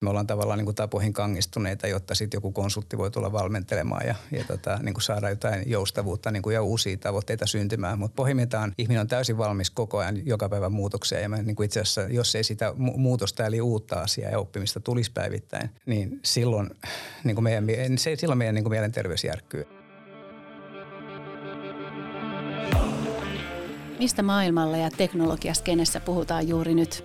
me ollaan tavallaan niin kuin tapoihin kangistuneita, jotta sitten joku konsultti voi tulla valmentelemaan ja, ja tota, niin kuin saada jotain joustavuutta niin kuin ja uusia tavoitteita syntymään. Mutta pohjimmiltaan ihminen on täysin valmis koko ajan joka päivä muutokseen ja me, niin kuin itse asiassa, jos ei sitä muutosta eli uutta asiaa ja oppimista tulisi päivittäin, niin silloin, niin kuin meidän, se, silloin meidän niin kuin mielenterveys järkkyy. Mistä maailmalla ja teknologiaskenessä puhutaan juuri nyt?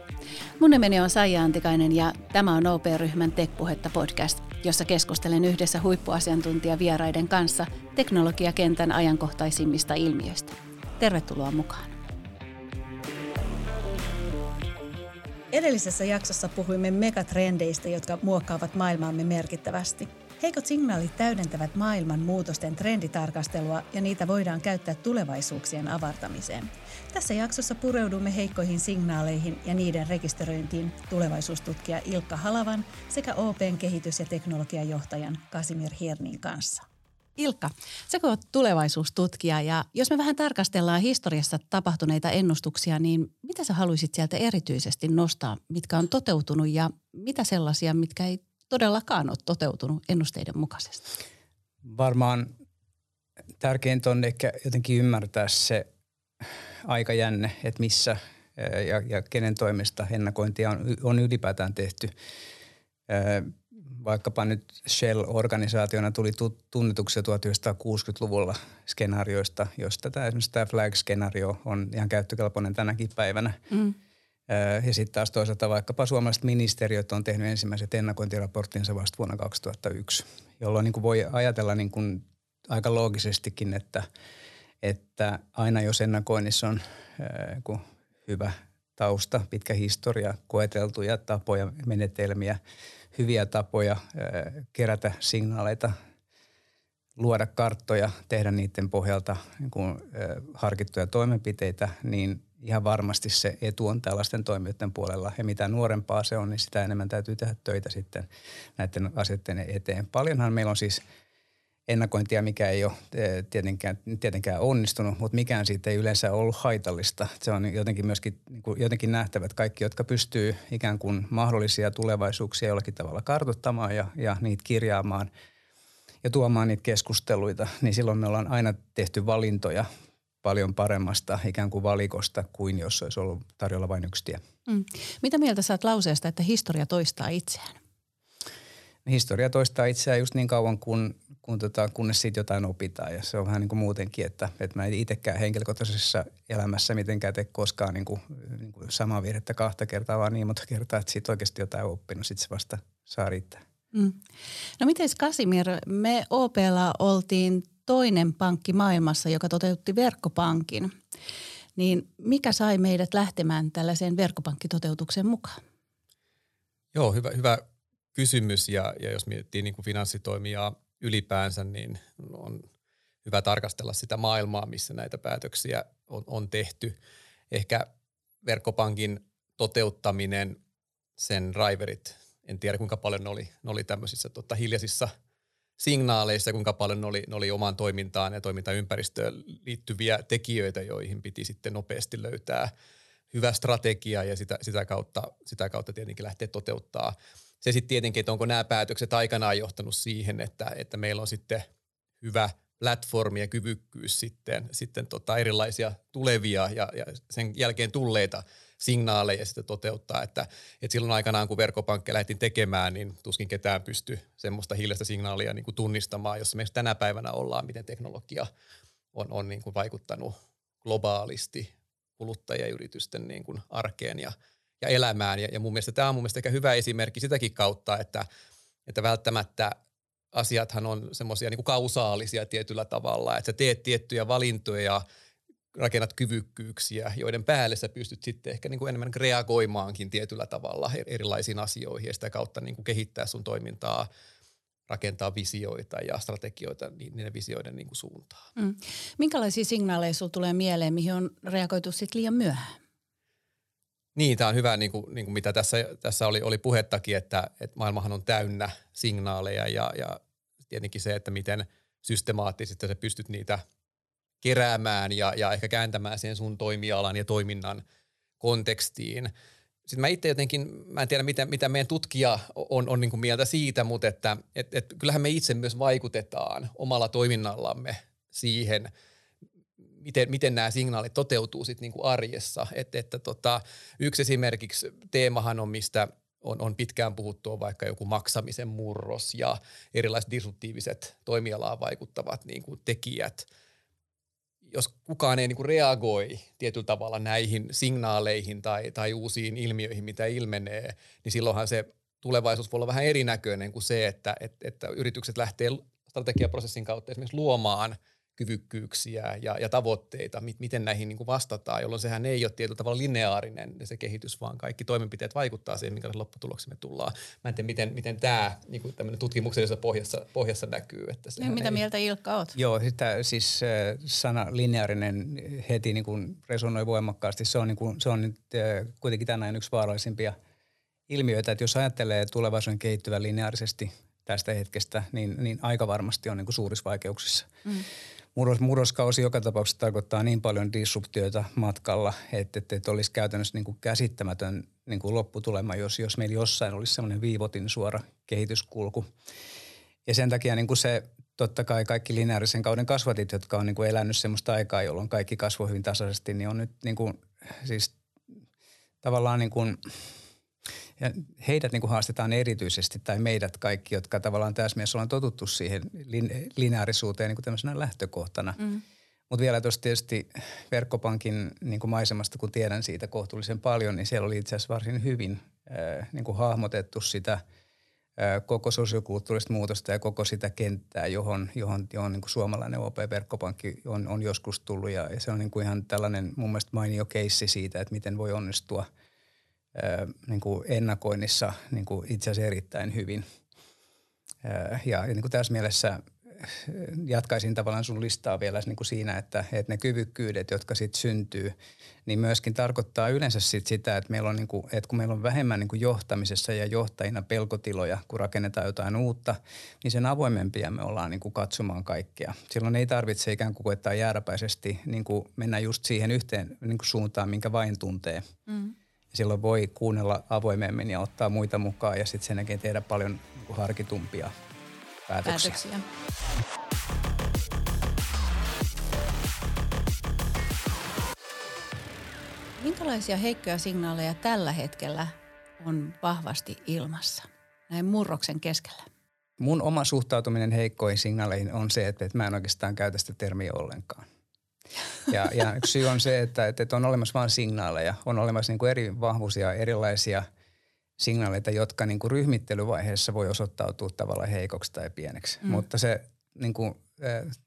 Mun nimeni on Saija Antikainen ja tämä on OP-ryhmän Tekpuhetta podcast, jossa keskustelen yhdessä huippuasiantuntijavieraiden kanssa teknologiakentän ajankohtaisimmista ilmiöistä. Tervetuloa mukaan. Edellisessä jaksossa puhuimme megatrendeistä, jotka muokkaavat maailmaamme merkittävästi – Heikot signaalit täydentävät maailman muutosten trenditarkastelua ja niitä voidaan käyttää tulevaisuuksien avartamiseen. Tässä jaksossa pureudumme heikkoihin signaaleihin ja niiden rekisteröintiin tulevaisuustutkija Ilkka Halavan sekä OPn kehitys- ja teknologiajohtajan Kasimir Hirnin kanssa. Ilkka, sä oot tulevaisuustutkija ja jos me vähän tarkastellaan historiassa tapahtuneita ennustuksia, niin mitä sä haluaisit sieltä erityisesti nostaa, mitkä on toteutunut ja mitä sellaisia, mitkä ei todellakaan ole toteutunut ennusteiden mukaisesti? Varmaan tärkeintä on ehkä jotenkin ymmärtää se aikajänne, että missä ja, ja kenen toimesta ennakointia on, on ylipäätään tehty. Vaikkapa nyt Shell-organisaationa tuli tunnetuksia 1960-luvulla skenaarioista, josta tämä esimerkiksi tämä Flag-skenaario on ihan käyttökelpoinen tänäkin päivänä. Mm. Ja sitten taas toisaalta vaikkapa suomalaiset ministeriöt on tehnyt ensimmäiset ennakointiraporttinsa vasta vuonna 2001, jolloin niin kuin voi ajatella niin kuin aika loogisestikin, että, että aina jos ennakoinnissa on äh, hyvä tausta, pitkä historia, koeteltuja tapoja, menetelmiä, hyviä tapoja äh, kerätä signaaleita, luoda karttoja, tehdä niiden pohjalta niin kuin, äh, harkittuja toimenpiteitä, niin ihan varmasti se etu on tällaisten toimijoiden puolella. Ja mitä nuorempaa se on, niin sitä enemmän täytyy tehdä töitä sitten näiden asioiden eteen. Paljonhan meillä on siis ennakointia, mikä ei ole eh, tietenkään, tietenkään onnistunut, mutta mikään siitä ei yleensä ollut haitallista. Se on jotenkin myöskin niin jotenkin nähtävät kaikki, jotka pystyy ikään kuin mahdollisia tulevaisuuksia jollakin tavalla kartoittamaan ja, ja niitä kirjaamaan ja tuomaan niitä keskusteluita, niin silloin me ollaan aina tehty valintoja paljon paremmasta ikään kuin valikosta kuin jos olisi ollut tarjolla vain yksi tie. Mm. Mitä mieltä saat lauseesta, että historia toistaa itseään? Historia toistaa itseään just niin kauan, kun, kun tota, kunnes siitä jotain opitaan. Ja se on vähän niin kuin muutenkin, että, että mä en itsekään henkilökohtaisessa elämässä mitenkään tee koskaan niin kuin, niin kuin samaa virhettä kahta kertaa, vaan niin monta kertaa, että siitä oikeasti jotain oppinut. Sitten se vasta saa riittää. Mm. No miten Kasimir, me OPlla oltiin toinen pankki maailmassa, joka toteutti verkkopankin. Niin mikä sai meidät lähtemään tällaiseen verkkopankkitoteutukseen mukaan? Joo, hyvä, hyvä kysymys ja, ja jos miettii niin kuin finanssitoimia ylipäänsä, niin on hyvä tarkastella sitä maailmaa, missä näitä päätöksiä on, on tehty. Ehkä verkkopankin toteuttaminen, sen driverit, en tiedä kuinka paljon ne oli, ne oli tämmöisissä tota, hiljaisissa – signaaleissa, kuinka paljon ne oli, ne oli omaan toimintaan ja toimintaympäristöön liittyviä tekijöitä, joihin piti sitten nopeasti löytää hyvä strategia ja sitä, sitä, kautta, sitä kautta tietenkin lähteä toteuttaa. Se sitten tietenkin, että onko nämä päätökset aikanaan johtanut siihen, että, että meillä on sitten hyvä platformi ja kyvykkyys sitten, sitten tota erilaisia tulevia ja, ja sen jälkeen tulleita – signaaleja sitten toteuttaa, että, että silloin aikanaan kun verkkopankkeja lähdettiin tekemään, niin tuskin ketään pystyi semmoista hiljaista signaalia niin kuin tunnistamaan, jossa me tänä päivänä ollaan, miten teknologia on, on niin kuin vaikuttanut globaalisti kuluttajayritysten niin kuin arkeen ja, ja elämään. Ja, ja mun mielestä tämä on mun mielestä ehkä hyvä esimerkki sitäkin kautta, että, että välttämättä asiathan on semmoisia niin kausaalisia tietyllä tavalla, että sä teet tiettyjä valintoja – rakennat kyvykkyyksiä, joiden päälle sä pystyt sitten ehkä niin kuin enemmän reagoimaankin tietyllä tavalla erilaisiin asioihin ja sitä kautta niin kuin kehittää sun toimintaa, rakentaa visioita ja strategioita niiden visioiden niin kuin suuntaan. Mm. Minkälaisia signaaleja sinulla tulee mieleen, mihin on reagoitu sitten liian myöhään? Niin, tämä on hyvä, niin kuin, niin kuin mitä tässä, tässä oli, oli puhettakin, että, että maailmahan on täynnä signaaleja ja, ja tietenkin se, että miten systemaattisesti sä pystyt niitä – keräämään ja, ja ehkä kääntämään sen sun toimialan ja toiminnan kontekstiin. sitten mä itse jotenkin, mä en tiedä mitä, mitä meidän tutkija on, on niin kuin mieltä siitä, mutta että et, et kyllähän me itse myös vaikutetaan omalla toiminnallamme siihen, miten, miten nämä signaalit toteutuu sitten niin kuin arjessa. Et, että tota, yksi esimerkiksi teemahan on, mistä on, on pitkään puhuttu, on vaikka joku maksamisen murros ja erilaiset disruptiiviset toimialaan vaikuttavat niin kuin tekijät – jos kukaan ei niin kuin reagoi tietyllä tavalla näihin signaaleihin tai, tai uusiin ilmiöihin, mitä ilmenee, niin silloinhan se tulevaisuus voi olla vähän erinäköinen kuin se, että, että, että yritykset lähtee strategiaprosessin kautta esimerkiksi luomaan – kyvykkyyksiä ja, ja tavoitteita, mit, miten näihin niin kuin vastataan, jolloin sehän ei ole tietyllä tavalla lineaarinen se kehitys, vaan kaikki toimenpiteet vaikuttaa siihen, minkälaisen lopputuloksen me tullaan. Mä en tiedä, miten, miten tämä niin kuin tutkimuksellisessa pohjassa, pohjassa näkyy. Että ja mitä ei... mieltä Ilkka oot? Joo, sitä, siis sana lineaarinen heti niin kuin resonoi voimakkaasti. Se on, niin kuin, se on nyt kuitenkin tänään yksi vaarallisimpia ilmiöitä, että jos ajattelee tulevaisuuden kehittyvän lineaarisesti tästä hetkestä, niin, niin aika varmasti on niin kuin suurissa vaikeuksissa. Mm murros, murroskausi joka tapauksessa tarkoittaa niin paljon disruptioita matkalla, että, että, että olisi käytännössä niin kuin käsittämätön niin kuin lopputulema, jos, jos meillä jossain olisi semmoinen viivotin suora kehityskulku. Ja sen takia niin kuin se totta kai kaikki lineaarisen kauden kasvatit, jotka on niin kuin elänyt semmoista aikaa, jolloin kaikki kasvoi hyvin tasaisesti, niin on nyt niin kuin, siis tavallaan niin kuin – ja heidät niin kuin haastetaan erityisesti, tai meidät kaikki, jotka tavallaan tässä mielessä ollaan totuttu siihen lineaarisuuteen niin kuin tämmöisenä lähtökohtana. Mm. Mutta vielä tuossa tietysti verkkopankin niin kuin maisemasta, kun tiedän siitä kohtuullisen paljon, niin siellä oli itse asiassa varsin hyvin äh, niin kuin hahmotettu sitä äh, koko sosiokulttuurista muutosta ja koko sitä kenttää, johon, johon, johon niin kuin suomalainen OP-verkkopankki on, on joskus tullut. Ja, ja se on niin kuin ihan tällainen mun mielestä mainio keissi siitä, että miten voi onnistua – niin kuin ennakoinnissa niin kuin itse asiassa erittäin hyvin. Ja, niin kuin tässä mielessä jatkaisin tavallaan sun listaa vielä niin kuin siinä, että, että ne kyvykkyydet, jotka sitten syntyy, niin myöskin tarkoittaa yleensä sit sitä, että, meillä on niin kuin, että kun meillä on vähemmän niin kuin johtamisessa ja johtajina pelkotiloja, kun rakennetaan jotain uutta, niin sen avoimempia me ollaan niin kuin katsomaan kaikkea. Silloin ei tarvitse ikään kuin koettaa jääräpäisesti niin kuin mennä just siihen yhteen niin kuin suuntaan, minkä vain tuntee. Mm silloin voi kuunnella avoimemmin ja ottaa muita mukaan ja sitten sen jälkeen tehdä paljon harkitumpia päätöksiä. päätöksiä. Minkälaisia heikkoja signaaleja tällä hetkellä on vahvasti ilmassa näin murroksen keskellä? Mun oma suhtautuminen heikkoihin signaaleihin on se, että mä en oikeastaan käytä sitä termiä ollenkaan. Ja, ja yksi syy on se, että, että on olemassa vain signaaleja. On olemassa niin kuin eri vahvuisia, erilaisia signaaleita, jotka niin kuin ryhmittelyvaiheessa voi osoittautua tavallaan heikoksi tai pieneksi. Mm. Mutta se niin kuin,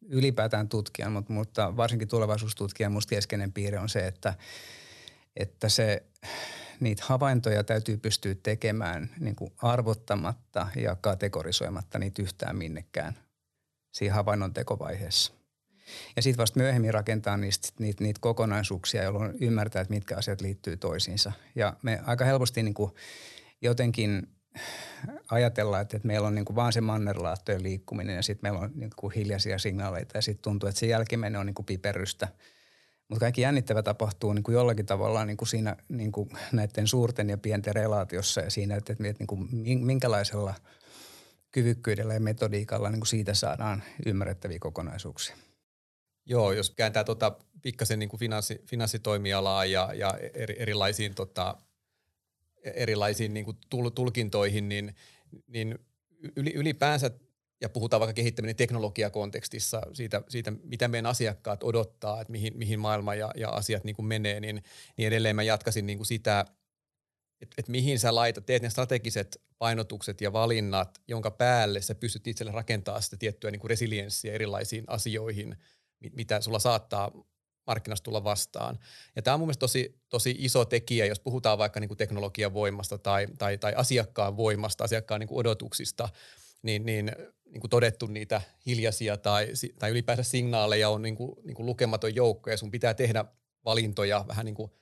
ylipäätään tutkijan, mutta, mutta varsinkin tulevaisuustutkijan musta keskeinen piirre on se, että, että se, niitä havaintoja täytyy pystyä tekemään niin kuin arvottamatta ja kategorisoimatta niitä yhtään minnekään siinä havainnon tekovaiheessa. Ja sitten vasta myöhemmin rakentaa niistä, niitä, niitä kokonaisuuksia, jolloin ymmärtää, että mitkä asiat liittyy toisiinsa. Ja me aika helposti niin kuin jotenkin ajatellaan, että, että meillä on niin kuin vaan se mannerlaattojen liikkuminen ja sitten meillä on niin kuin hiljaisia signaaleita ja sitten tuntuu, että se jälkimmäinen on niin kuin piperrystä. Mutta kaikki jännittävä tapahtuu niin kuin jollakin tavalla niin kuin siinä niin kuin näiden suurten ja pienten relaatiossa ja siinä, että, että niin kuin minkälaisella kyvykkyydellä ja metodiikalla niin kuin siitä saadaan ymmärrettäviä kokonaisuuksia. Joo, jos kääntää tota pikkasen niin kuin finanssi, finanssitoimialaa ja, ja eri, erilaisiin, tota, erilaisiin niin kuin tulkintoihin, niin, niin ylipäänsä, ja puhutaan vaikka kehittäminen teknologiakontekstissa siitä, siitä, mitä meidän asiakkaat odottaa, että mihin, mihin maailma ja, ja asiat niin kuin menee, niin, niin edelleen mä jatkaisin niin kuin sitä, että, että mihin sä laitat, teet ne strategiset painotukset ja valinnat, jonka päälle sä pystyt itselle rakentamaan sitä tiettyä niin kuin resilienssiä erilaisiin asioihin – mitä sulla saattaa markkinasta tulla vastaan. Ja tämä on mun mielestä tosi, tosi iso tekijä, jos puhutaan vaikka niin kuin teknologian voimasta tai, tai, tai asiakkaan voimasta, asiakkaan niin kuin odotuksista, niin, niin, niin kuin todettu niitä hiljaisia tai, tai ylipäänsä signaaleja on niin kuin, niin kuin lukematon joukko ja sun pitää tehdä valintoja vähän niin kuin –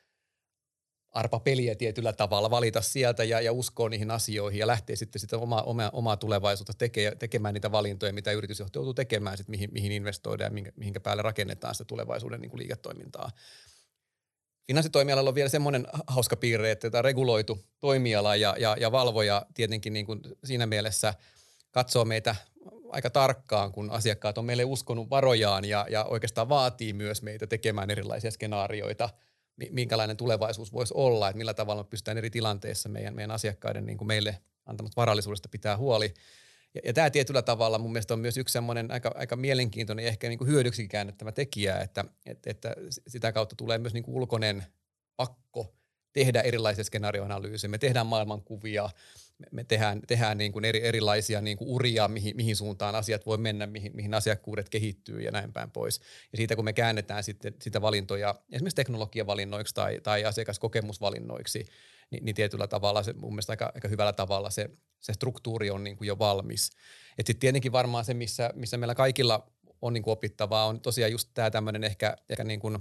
arpapeliä tietyllä tavalla, valita sieltä ja, ja uskoa niihin asioihin ja lähteä sitten sitä omaa, omaa, omaa tulevaisuutta teke, tekemään niitä valintoja, mitä yritysjohto joutuu tekemään, sit mihin, mihin investoidaan ja mihinkä, mihinkä päälle rakennetaan sitä tulevaisuuden niin kuin liiketoimintaa. Finanssitoimialalla on vielä semmoinen hauska piirre, että tämä reguloitu toimiala ja, ja, ja valvoja tietenkin niin kuin siinä mielessä katsoo meitä aika tarkkaan, kun asiakkaat on meille uskonut varojaan ja, ja oikeastaan vaatii myös meitä tekemään erilaisia skenaarioita, minkälainen tulevaisuus voisi olla, että millä tavalla me pystytään eri tilanteissa meidän, meidän asiakkaiden niin kuin meille antamat varallisuudesta pitää huoli. Ja, ja tämä tietyllä tavalla mun mielestä on myös yksi semmoinen aika, aika mielenkiintoinen ehkä niin kuin hyödyksi käännettävä tekijä, että, että, että sitä kautta tulee myös niin kuin ulkoinen pakko tehdä erilaisia skenaarioanalyysejä. Me tehdään maailmankuvia, me tehdään, tehdään niin kuin eri, erilaisia niin kuin uria, mihin, mihin suuntaan asiat voi mennä, mihin, mihin asiakkuudet kehittyy ja näin päin pois. Ja siitä kun me käännetään sitten sitä valintoja esimerkiksi teknologiavalinnoiksi tai, tai asiakaskokemusvalinnoiksi, niin, niin tietyllä tavalla se mun mielestä aika, aika hyvällä tavalla se, se struktuuri on niin kuin jo valmis. Että sitten tietenkin varmaan se, missä, missä meillä kaikilla on niin kuin opittavaa, on tosiaan just tämä tämmöinen ehkä, ehkä niin kuin,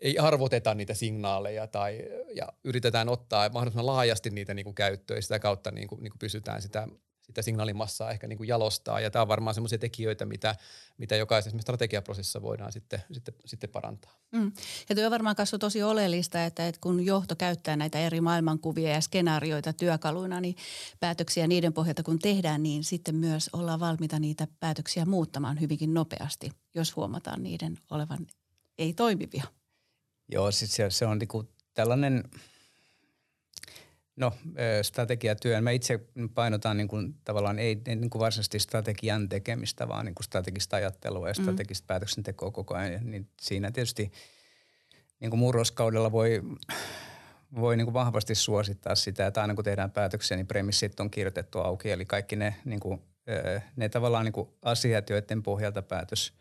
ei arvoteta niitä signaaleja tai, ja yritetään ottaa mahdollisimman laajasti niitä niin kuin käyttöön ja sitä kautta niin kuin, niin kuin pysytään sitä, sitä signaalimassaa ehkä niin kuin jalostaa. Ja tämä on varmaan sellaisia tekijöitä, mitä, mitä jokaisessa strategiaprosessissa voidaan sitten, sitten, sitten parantaa. Mm. Ja tuo on varmaan kanssa tosi oleellista, että, että kun johto käyttää näitä eri maailmankuvia ja skenaarioita työkaluina, niin päätöksiä niiden pohjalta kun tehdään, niin sitten myös ollaan valmiita niitä päätöksiä muuttamaan hyvinkin nopeasti, jos huomataan niiden olevan ei toimivia. Joo, siis se, se on niinku tällainen, no strategiatyön. Mä itse painotan niinku, tavallaan ei, niinku varsinaisesti strategian tekemistä, vaan niinku strategista ajattelua ja mm. strategista mm. päätöksentekoa koko ajan. Niin siinä tietysti niinku murroskaudella voi, voi niinku vahvasti suosittaa sitä, että aina kun tehdään päätöksiä, niin premissit on kirjoitettu auki. Eli kaikki ne, niinku, ne tavallaan niinku asiat, joiden pohjalta päätös –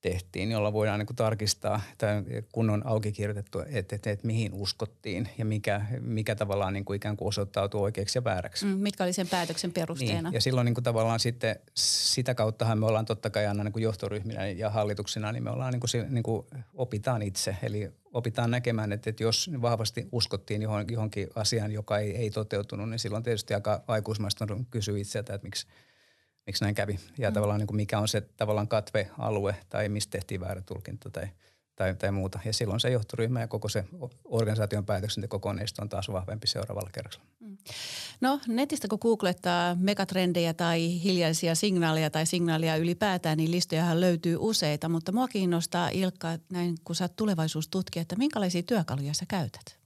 tehtiin, jolla voidaan niin kuin tarkistaa, tai kun on auki kirjoitettu, että, että, että mihin uskottiin ja mikä, mikä tavallaan niin kuin ikään kuin osoittautuu oikeaksi ja vääräksi. Mm, mitkä oli sen päätöksen perusteena. Niin, ja silloin niin kuin tavallaan sitten sitä kauttahan me ollaan totta kai aina niin kuin johtoryhminä ja hallituksena, niin me ollaan niin kuin, niin kuin opitaan itse. Eli opitaan näkemään, että, että jos vahvasti uskottiin johonkin asiaan, joka ei, ei toteutunut, niin silloin tietysti aika aikuismaista on kysyä itseltä, että miksi – miksi näin kävi. Ja mm. tavallaan niin kuin mikä on se tavallaan katvealue tai mistä tehtiin väärä tulkinta tai, tai, tai muuta. Ja silloin se johtoryhmä ja koko se organisaation päätöksentekokoneisto on taas vahvempi seuraavalla kerralla. Mm. No netistä kun googlettaa megatrendejä tai hiljaisia signaaleja tai signaalia ylipäätään, niin listojahan löytyy useita. Mutta mua kiinnostaa Ilkka, näin kun sä tulevaisuustutkija, että minkälaisia työkaluja sä käytät?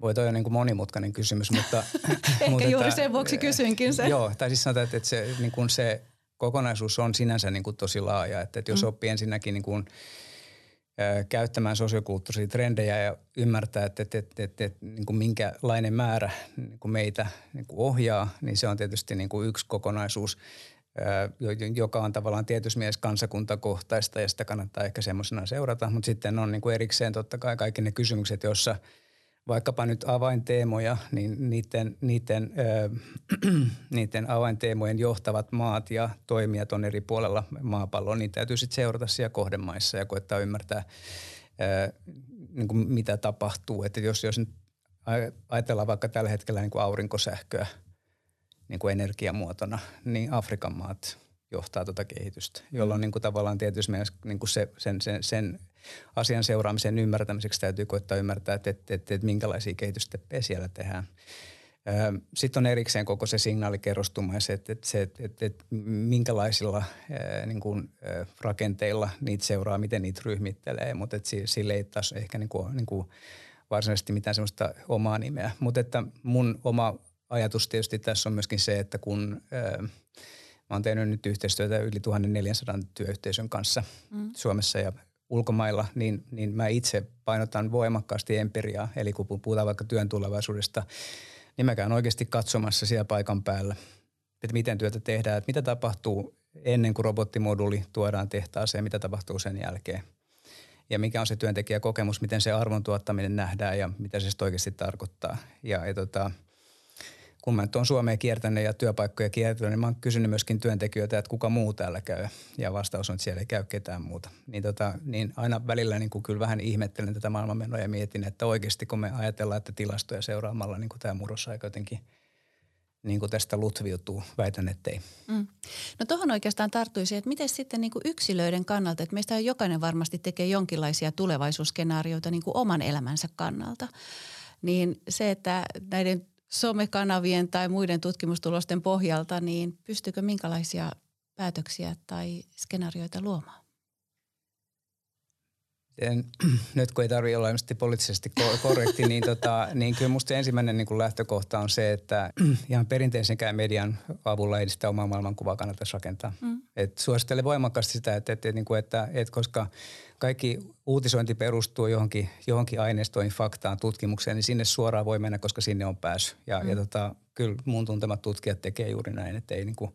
Voi toi on niin kuin monimutkainen kysymys, mutta... Ehkä mutta juuri sen vuoksi kysyinkin se. Joo, tai siis sanotaan, että se, niin kuin se kokonaisuus on sinänsä niin kuin tosi laaja. Että, että jos mm. oppii ensinnäkin niin kuin, ä, käyttämään sosiokulttuurisia trendejä ja ymmärtää, että, että, että, että, että niin kuin minkälainen määrä niin kuin meitä niin kuin ohjaa, niin se on tietysti niin kuin yksi kokonaisuus joka on tavallaan tietysti mielessä kansakuntakohtaista ja sitä kannattaa ehkä semmoisena seurata, mutta sitten on niin kuin erikseen totta kai kaikki ne kysymykset, joissa – vaikkapa nyt avainteemoja, niin niiden, niiden, äh, niiden avainteemojen johtavat maat ja toimijat on eri puolella maapalloa, niin täytyy sitten seurata siellä kohdemaissa ja koettaa ymmärtää, äh, niin kuin mitä tapahtuu. Että jos, jos nyt ajatellaan vaikka tällä hetkellä niin kuin aurinkosähköä niin kuin energiamuotona, niin Afrikan maat johtaa tuota kehitystä, jolloin niin kuin tavallaan tietysti niin kuin se, sen, sen, sen asian seuraamisen ymmärtämiseksi täytyy koittaa ymmärtää, että, että, että, että minkälaisia kehitysteppejä siellä tehdään. Sitten on erikseen koko se signaalikerrostuma ja se, että, että, se, että, että, että minkälaisilla niin kuin, rakenteilla niitä seuraa, miten niitä ryhmittelee, mutta että sille ei taas ehkä niin kuin, niin kuin varsinaisesti mitään sellaista omaa nimeä. Mutta että mun oma ajatus tietysti tässä on myöskin se, että kun mä oon tehnyt nyt yhteistyötä yli 1400 työyhteisön kanssa mm. Suomessa ja ulkomailla, niin, niin mä itse painotan voimakkaasti empiriaa. Eli kun puhutaan vaikka työn tulevaisuudesta, niin mä käyn oikeasti katsomassa siellä paikan päällä, että miten työtä tehdään, että mitä tapahtuu ennen kuin robottimoduli tuodaan tehtaaseen, mitä tapahtuu sen jälkeen. Ja mikä on se työntekijäkokemus, miten se arvon tuottaminen nähdään ja mitä se oikeasti tarkoittaa. Ja, ja tota, kun mä nyt olen Suomeen kiertänyt ja työpaikkoja kiertänyt, niin mä oon kysynyt myöskin työntekijöitä, että kuka muu täällä käy. Ja vastaus on, että siellä ei käy ketään muuta. Niin, tota, niin aina välillä niin kuin kyllä vähän ihmettelen tätä maailmanmenoa ja mietin, että oikeasti kun me ajatellaan, että tilastoja seuraamalla niin kuin tämä murrosaika jotenkin niin kuin tästä lutviutuu, väitän, ettei. Mm. No tuohon oikeastaan tarttuisi, että miten sitten niin kuin yksilöiden kannalta, että meistä jokainen varmasti tekee jonkinlaisia tulevaisuusskenaarioita niin kuin oman elämänsä kannalta. Niin se, että näiden somekanavien tai muiden tutkimustulosten pohjalta, niin pystyykö minkälaisia päätöksiä tai skenaarioita luomaan? En, nyt kun ei tarvitse olla poliittisesti korrekti, niin, tota, niin kyllä musta ensimmäinen niin kuin lähtökohta on se, että ihan perinteisenkään median avulla ei sitä omaa maailmankuvaa kannattaisi rakentaa. Mm. Et suosittelen voimakkaasti sitä, että, että, niin kuin, että, että koska kaikki uutisointi perustuu johonkin, johonkin aineistoihin, faktaan, tutkimukseen, niin sinne suoraan voi mennä, koska sinne on pääsy. Ja, mm. ja tota, kyllä mun tuntemat tutkijat tekee juuri näin, että ei niin kuin,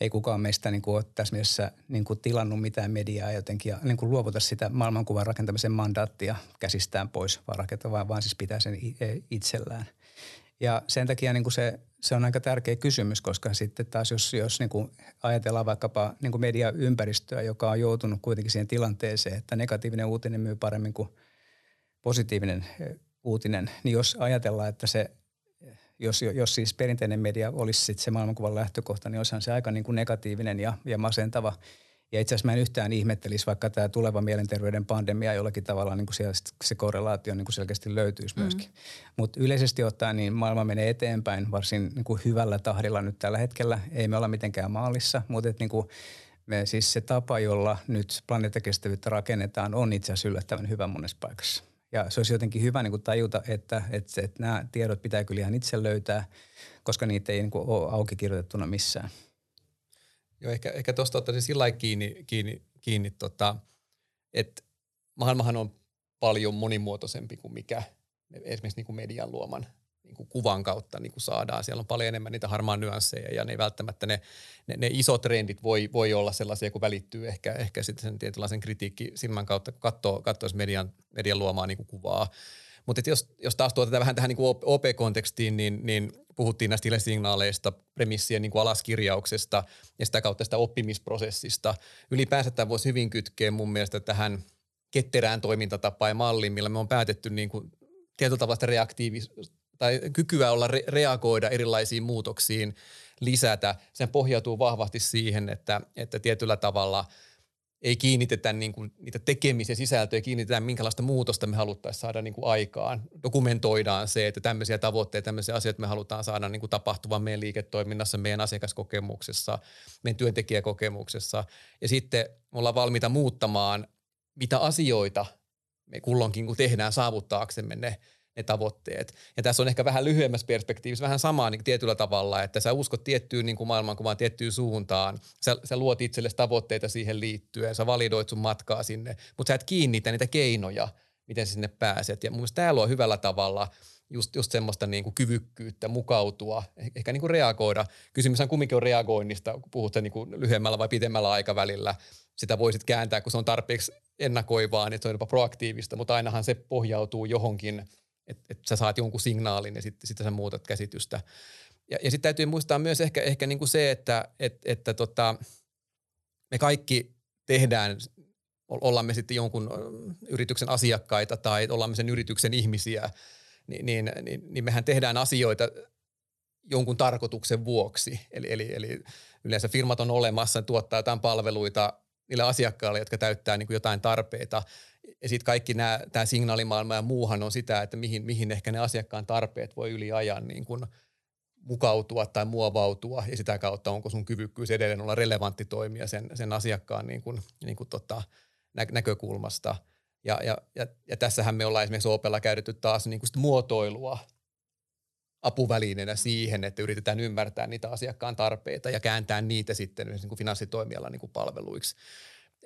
ei kukaan meistä niin kuin ole tässä mielessä niin kuin tilannut mitään mediaa jotenkin ja niin kuin luovuta sitä maailmankuvan rakentamisen mandaattia käsistään pois, vaan rakentaa, vaan siis pitää sen e, itsellään. Ja sen takia niin kuin se, se on aika tärkeä kysymys, koska sitten taas jos, jos niin kuin ajatellaan vaikkapa niin kuin mediaympäristöä, joka on joutunut kuitenkin siihen tilanteeseen, että negatiivinen uutinen myy paremmin kuin positiivinen e, uutinen, niin jos ajatellaan, että se jos, jos siis perinteinen media olisi sit se maailmankuvan lähtökohta, niin olisihan se aika niin kuin negatiivinen ja, ja masentava. Ja itse asiassa mä en yhtään ihmettelisi, vaikka tämä tuleva mielenterveyden pandemia jollakin tavalla niin kuin siellä se korrelaatio niin kuin selkeästi löytyisi mm. myöskin. Mutta yleisesti ottaen niin maailma menee eteenpäin varsin niin kuin hyvällä tahdilla nyt tällä hetkellä. Ei me olla mitenkään maalissa, mutta et, niin kuin me, siis se tapa, jolla nyt planeettakestävyyttä rakennetaan, on itse asiassa yllättävän hyvä monessa paikassa. Ja se olisi jotenkin hyvä niin kuin tajuta, että, että, että nämä tiedot pitää kyllä ihan itse löytää, koska niitä ei niin kuin ole auki kirjoitettuna missään. Joo, ehkä, ehkä tuosta ottaisin sillä kiinni, kiinni, kiinni tota, että maailmahan on paljon monimuotoisempi kuin mikä esimerkiksi niin kuin median luoman niin kuin kuvan kautta niin kuin saadaan. Siellä on paljon enemmän niitä harmaan nyansseja ja ne välttämättä ne, ne, ne isot trendit voi, voi olla sellaisia, kun välittyy ehkä, ehkä sitten sen tietynlaisen kritiikki silmän kautta, kun katsoo, katsoo median, median luomaa niin kuin kuvaa. Mutta jos, jos taas tuotetaan vähän tähän niin OP-kontekstiin, niin, niin puhuttiin näistä signaaleista, premissien niin kuin alaskirjauksesta ja sitä kautta sitä oppimisprosessista. Ylipäänsä tämä voisi hyvin kytkeä mun mielestä tähän ketterään toimintatapaan ja malliin, millä me on päätetty niin kuin tietyllä tavalla reaktiivis- tai kykyä olla re- reagoida erilaisiin muutoksiin lisätä. Sen pohjautuu vahvasti siihen, että, että tietyllä tavalla ei kiinnitetä niin kuin niitä tekemisiä sisältöjä, kiinnitetään minkälaista muutosta me haluttaisiin saada niin kuin aikaan. Dokumentoidaan se, että tämmöisiä tavoitteita, tämmöisiä asioita me halutaan saada niin kuin tapahtuvan meidän liiketoiminnassa, meidän asiakaskokemuksessa, meidän työntekijäkokemuksessa. Ja sitten me ollaan valmiita muuttamaan, mitä asioita me kulloinkin kun tehdään saavuttaaksemme ne – ne tavoitteet. Ja tässä on ehkä vähän lyhyemmässä perspektiivissä vähän samaa niin tietyllä tavalla, että sä uskot tiettyyn niin kuin maailmankuvaan, tiettyyn suuntaan. Sä, sä luot itsellesi tavoitteita siihen liittyen, sä validoit sun matkaa sinne, mutta sä et kiinnitä niitä keinoja, miten sinne pääset. Ja mun mielestä tämä luo hyvällä tavalla just, just semmoista niin kuin kyvykkyyttä mukautua, eh, ehkä niin kuin reagoida. Kysymys on kumminkin on reagoinnista, kun puhut niin kuin lyhyemmällä vai pitemmällä aikavälillä. Sitä voisit kääntää, kun se on tarpeeksi ennakoivaa, niin se on jopa proaktiivista, mutta ainahan se pohjautuu johonkin – että et sä saat jonkun signaalin ja sitten sit sä muutat käsitystä. Ja, ja sitten täytyy muistaa myös ehkä, ehkä niinku se, että et, että tota, me kaikki tehdään, ollaan me sitten jonkun yrityksen asiakkaita tai ollaan sen yrityksen ihmisiä, niin, niin, niin, niin mehän tehdään asioita jonkun tarkoituksen vuoksi. Eli, eli, eli yleensä firmat on olemassa, tuottaa jotain palveluita niille asiakkaille, jotka täyttää niin kuin jotain tarpeita – ja sitten kaikki tämä signaalimaailma ja muuhan on sitä, että mihin, mihin ehkä ne asiakkaan tarpeet voi yli ajan niin kuin mukautua tai muovautua ja sitä kautta onko sun kyvykkyys edelleen olla relevantti toimija sen, sen asiakkaan niin kuin, niin kuin tota, nä, näkökulmasta. Ja, ja, ja, ja tässähän me ollaan esimerkiksi Opella käytetty taas niin kuin muotoilua apuvälineenä siihen, että yritetään ymmärtää niitä asiakkaan tarpeita ja kääntää niitä sitten niin kuin finanssitoimialan niin kuin palveluiksi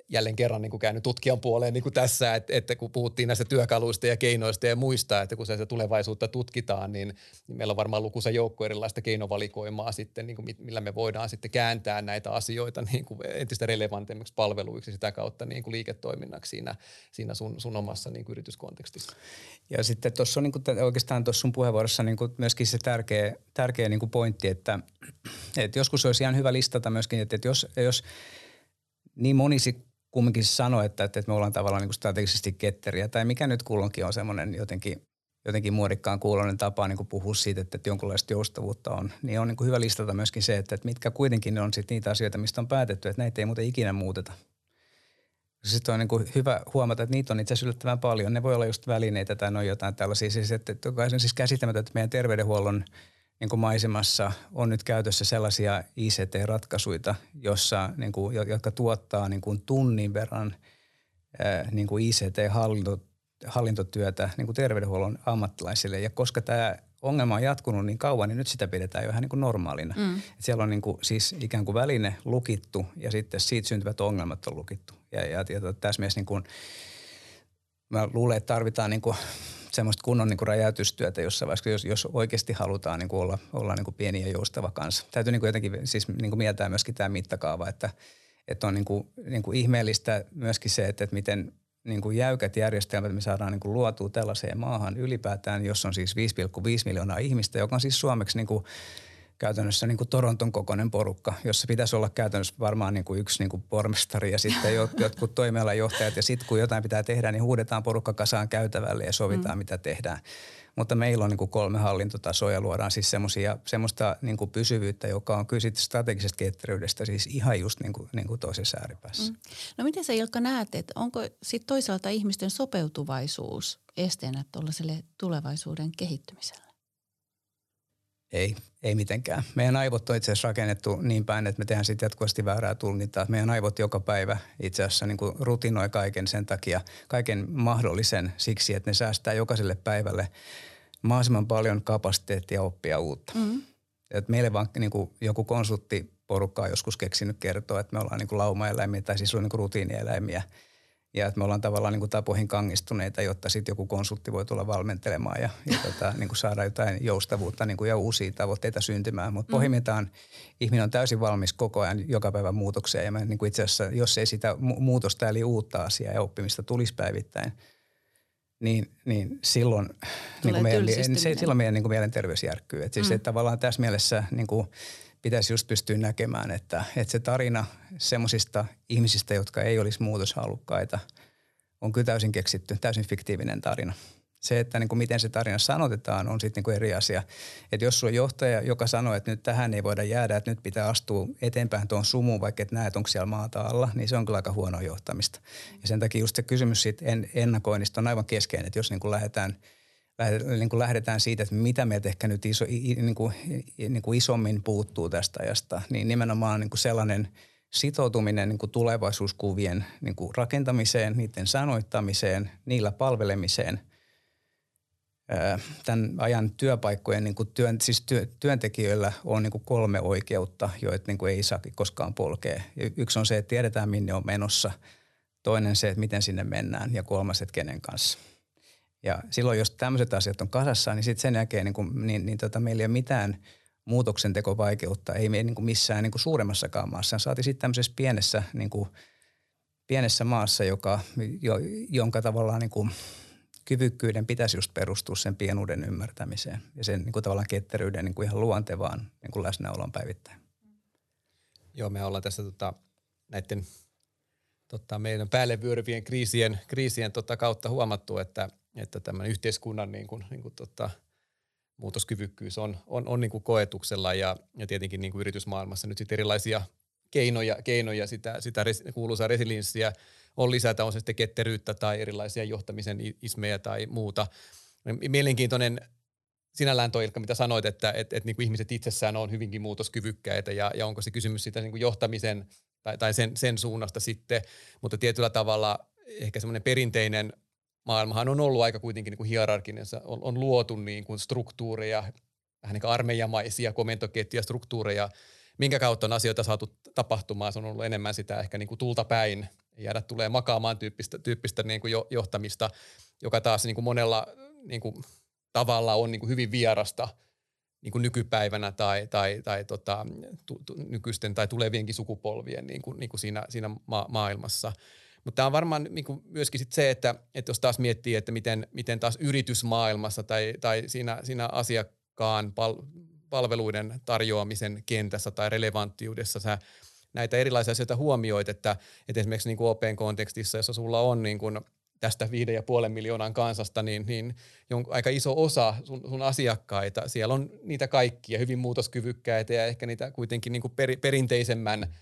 jälleen kerran niin kuin käynyt tutkijan puoleen niin kuin tässä, että, että kun puhuttiin näistä työkaluista ja keinoista ja muista, että kun se tulevaisuutta tutkitaan, niin, meillä on varmaan lukuisa joukko erilaista keinovalikoimaa sitten, niin kuin millä me voidaan sitten kääntää näitä asioita niin kuin entistä relevantemmiksi palveluiksi sitä kautta niin kuin liiketoiminnaksi siinä, siinä sun, sun omassa niin kuin yrityskontekstissa. Ja sitten tuossa on niin kuin, oikeastaan tuossa sun puheenvuorossa niin kuin myöskin se tärkeä, tärkeä niin kuin pointti, että, että joskus olisi ihan hyvä listata myöskin, että, että jos, jos niin monisi kumminkin sanoi, että, että me ollaan tavallaan niin kuin strategisesti ketteriä tai mikä nyt kulloinkin on semmoinen jotenkin jotenkin muodikkaan kuulonen tapa niin kuin puhua siitä, että, että jonkinlaista joustavuutta on, niin on niin kuin hyvä listata myöskin se, että, että mitkä kuitenkin on sit niitä asioita, mistä on päätetty, että näitä ei muuten ikinä muuteta. Sitten on niin kuin hyvä huomata, että niitä on itse asiassa yllättävän paljon. Ne voi olla just välineitä tai on jotain tällaisia. Siis, että, että on siis käsittämätöntä, että meidän terveydenhuollon niin kuin maisemassa on nyt käytössä sellaisia ICT-ratkaisuja, jossa, niin kuin, jotka tuottaa niin kuin tunnin verran niin kuin ICT-hallinto hallintotyötä niin kuin terveydenhuollon ammattilaisille. Ja koska tämä ongelma on jatkunut niin kauan, niin nyt sitä pidetään jo vähän niin kuin normaalina. Mm. Et siellä on niin kuin, siis ikään kuin väline lukittu ja sitten siitä syntyvät ongelmat on lukittu. Ja, ja, ja tässä mielessä niin kuin, mä luulen, että tarvitaan niin kuin semmoista kunnon niin kuin räjäytystyötä jossain vaiheessa, jos, jos oikeasti halutaan niin kuin olla, olla niin kuin pieni ja joustava kanssa. Täytyy niin kuin jotenkin siis niin kuin mieltää myöskin tämä mittakaava, että, että on niin kuin, niin kuin ihmeellistä myöskin se, että, että miten – niin kuin jäykät järjestelmät me saadaan niin kuin luotua tällaiseen maahan ylipäätään, jos on siis 5,5 miljoonaa ihmistä, joka on siis suomeksi niin kuin käytännössä niin kuin Toronton kokoinen porukka, jossa pitäisi olla käytännössä varmaan niin kuin yksi niin kuin pormestari ja sitten jotkut toimialajohtajat ja sitten kun jotain pitää tehdä, niin huudetaan porukka kasaan käytävälle ja sovitaan mm. mitä tehdään. Mutta meillä on niin kuin kolme hallintotasoa ja luodaan siis semmoista niin kuin pysyvyyttä, joka on kyllä strategisesta ketteryydestä siis ihan just niin kuin, niin kuin toisessa ääripäässä. Mm. No miten sä Ilkka näet, että onko sitten toisaalta ihmisten sopeutuvaisuus esteenä tuollaiselle tulevaisuuden kehittymiselle? Ei, ei mitenkään. Meidän aivot on itse asiassa rakennettu niin päin, että me tehdään sitten jatkuvasti väärää tulkintaa. Meidän aivot joka päivä itse asiassa niin kuin rutinoi kaiken sen takia, kaiken mahdollisen siksi, että ne säästää jokaiselle päivälle mahdollisimman paljon kapasiteettia oppia uutta. Mm-hmm. Et meille vaan niin kuin joku konsulttiporukka on joskus keksinyt kertoa, että me ollaan niin kuin laumaeläimiä tai siis on niin kuin rutiinieläimiä – ja että me ollaan tavallaan niin kuin tapoihin kangistuneita, jotta sitten joku konsultti voi tulla valmentelemaan ja, ja tota, niin kuin saada jotain joustavuutta niin kuin ja uusia tavoitteita syntymään. Mutta mm. pohjimmiltaan ihminen on täysin valmis koko ajan joka päivä muutokseen ja mä, niin kuin itse asiassa, jos ei sitä muutosta eli uutta asiaa ja oppimista tulisi päivittäin, niin, niin silloin, niin kuin meidän, se, silloin meidän niin kuin mielenterveys järkkyy. Et siis, mm. että tavallaan tässä mielessä niin kuin, pitäisi just pystyä näkemään, että, että se tarina semmoisista ihmisistä, jotka ei olisi muutoshalukkaita, on kyllä täysin keksitty, täysin fiktiivinen tarina. Se, että niin kuin miten se tarina sanotetaan, on sitten niin eri asia. Että jos sulla on johtaja, joka sanoo, että nyt tähän ei voida jäädä, että nyt pitää astua eteenpäin tuon sumuun, vaikka et näet, onko siellä maata alla, niin se on kyllä aika huonoa johtamista. Ja sen takia just se kysymys siitä ennakoinnista on aivan keskeinen, että jos niin kuin lähdetään – niin kuin lähdetään siitä, että mitä meiltä ehkä nyt iso, niin kuin, niin kuin isommin puuttuu tästä ajasta, niin nimenomaan niin kuin sellainen sitoutuminen niin kuin tulevaisuuskuvien niin kuin rakentamiseen, niiden sanoittamiseen, niillä palvelemiseen – tämän ajan työpaikkojen niin kuin työn, siis työ, työntekijöillä on niin kuin kolme oikeutta, joita niin kuin ei saa koskaan polkea. Yksi on se, että tiedetään minne on menossa. Toinen se, että miten sinne mennään ja kolmas, että kenen kanssa – ja silloin, jos tämmöiset asiat on kasassa, niin sitten sen jälkeen niin, kuin, niin, niin tota, meillä ei ole mitään muutoksen vaikeutta, ei me niin kuin missään niin kuin suuremmassakaan maassa. Saati sitten tämmöisessä pienessä, niin kuin, pienessä maassa, joka, jo, jonka tavallaan niin kuin, kyvykkyyden pitäisi just perustua sen pienuuden ymmärtämiseen ja sen niin kuin, tavallaan ketteryyden niin kuin ihan luontevaan niin kuin läsnäolon päivittäin. Joo, me ollaan tässä tota, näiden tota, meidän päälle vyöryvien kriisien, kriisien tota, kautta huomattu, että – että tämmöinen yhteiskunnan niin kuin, niin kuin tota, muutoskyvykkyys on, on, on niin kuin koetuksella ja, ja tietenkin niin kuin yritysmaailmassa nyt sitten erilaisia keinoja, keinoja sitä, sitä res, kuuluisaa resilienssiä on lisätä, on se sitten ketteryyttä tai erilaisia johtamisen ismejä tai muuta. Mielenkiintoinen sinällään toi Ilkka, mitä sanoit, että et, et niin kuin ihmiset itsessään on hyvinkin muutoskyvykkäitä ja, ja onko se kysymys siitä niin kuin johtamisen tai, tai sen, sen suunnasta sitten, mutta tietyllä tavalla ehkä semmoinen perinteinen maailmahan on ollut aika kuitenkin niin kuin hierarkinen. On, on luotu niin kuin struktuureja, vähän niin kuin armeijamaisia komentoketjuja, struktuureja, minkä kautta on asioita saatu tapahtumaan. Se on ollut enemmän sitä ehkä niin kuin tulta päin, jäädä tulee makaamaan tyyppistä, tyyppistä niin kuin johtamista, joka taas niin kuin monella niin kuin tavalla on niin kuin hyvin vierasta niin kuin nykypäivänä tai, tai, tai tota, tu, tu, nykyisten tai tulevienkin sukupolvien niin kuin, niin kuin siinä, siinä ma- maailmassa – mutta tämä on varmaan niin kuin myöskin sit se, että, että jos taas miettii, että miten, miten taas yritysmaailmassa tai, tai siinä, siinä asiakkaan pal- palveluiden tarjoamisen kentässä tai relevanttiudessa sä näitä erilaisia asioita huomioit, että, että esimerkiksi niin kuin Open kontekstissa, jossa sulla on niin kuin tästä viiden ja puolen miljoonan kansasta, niin, niin aika iso osa sun, sun asiakkaita, siellä on niitä kaikkia hyvin muutoskyvykkäitä ja ehkä niitä kuitenkin niin kuin per, perinteisemmän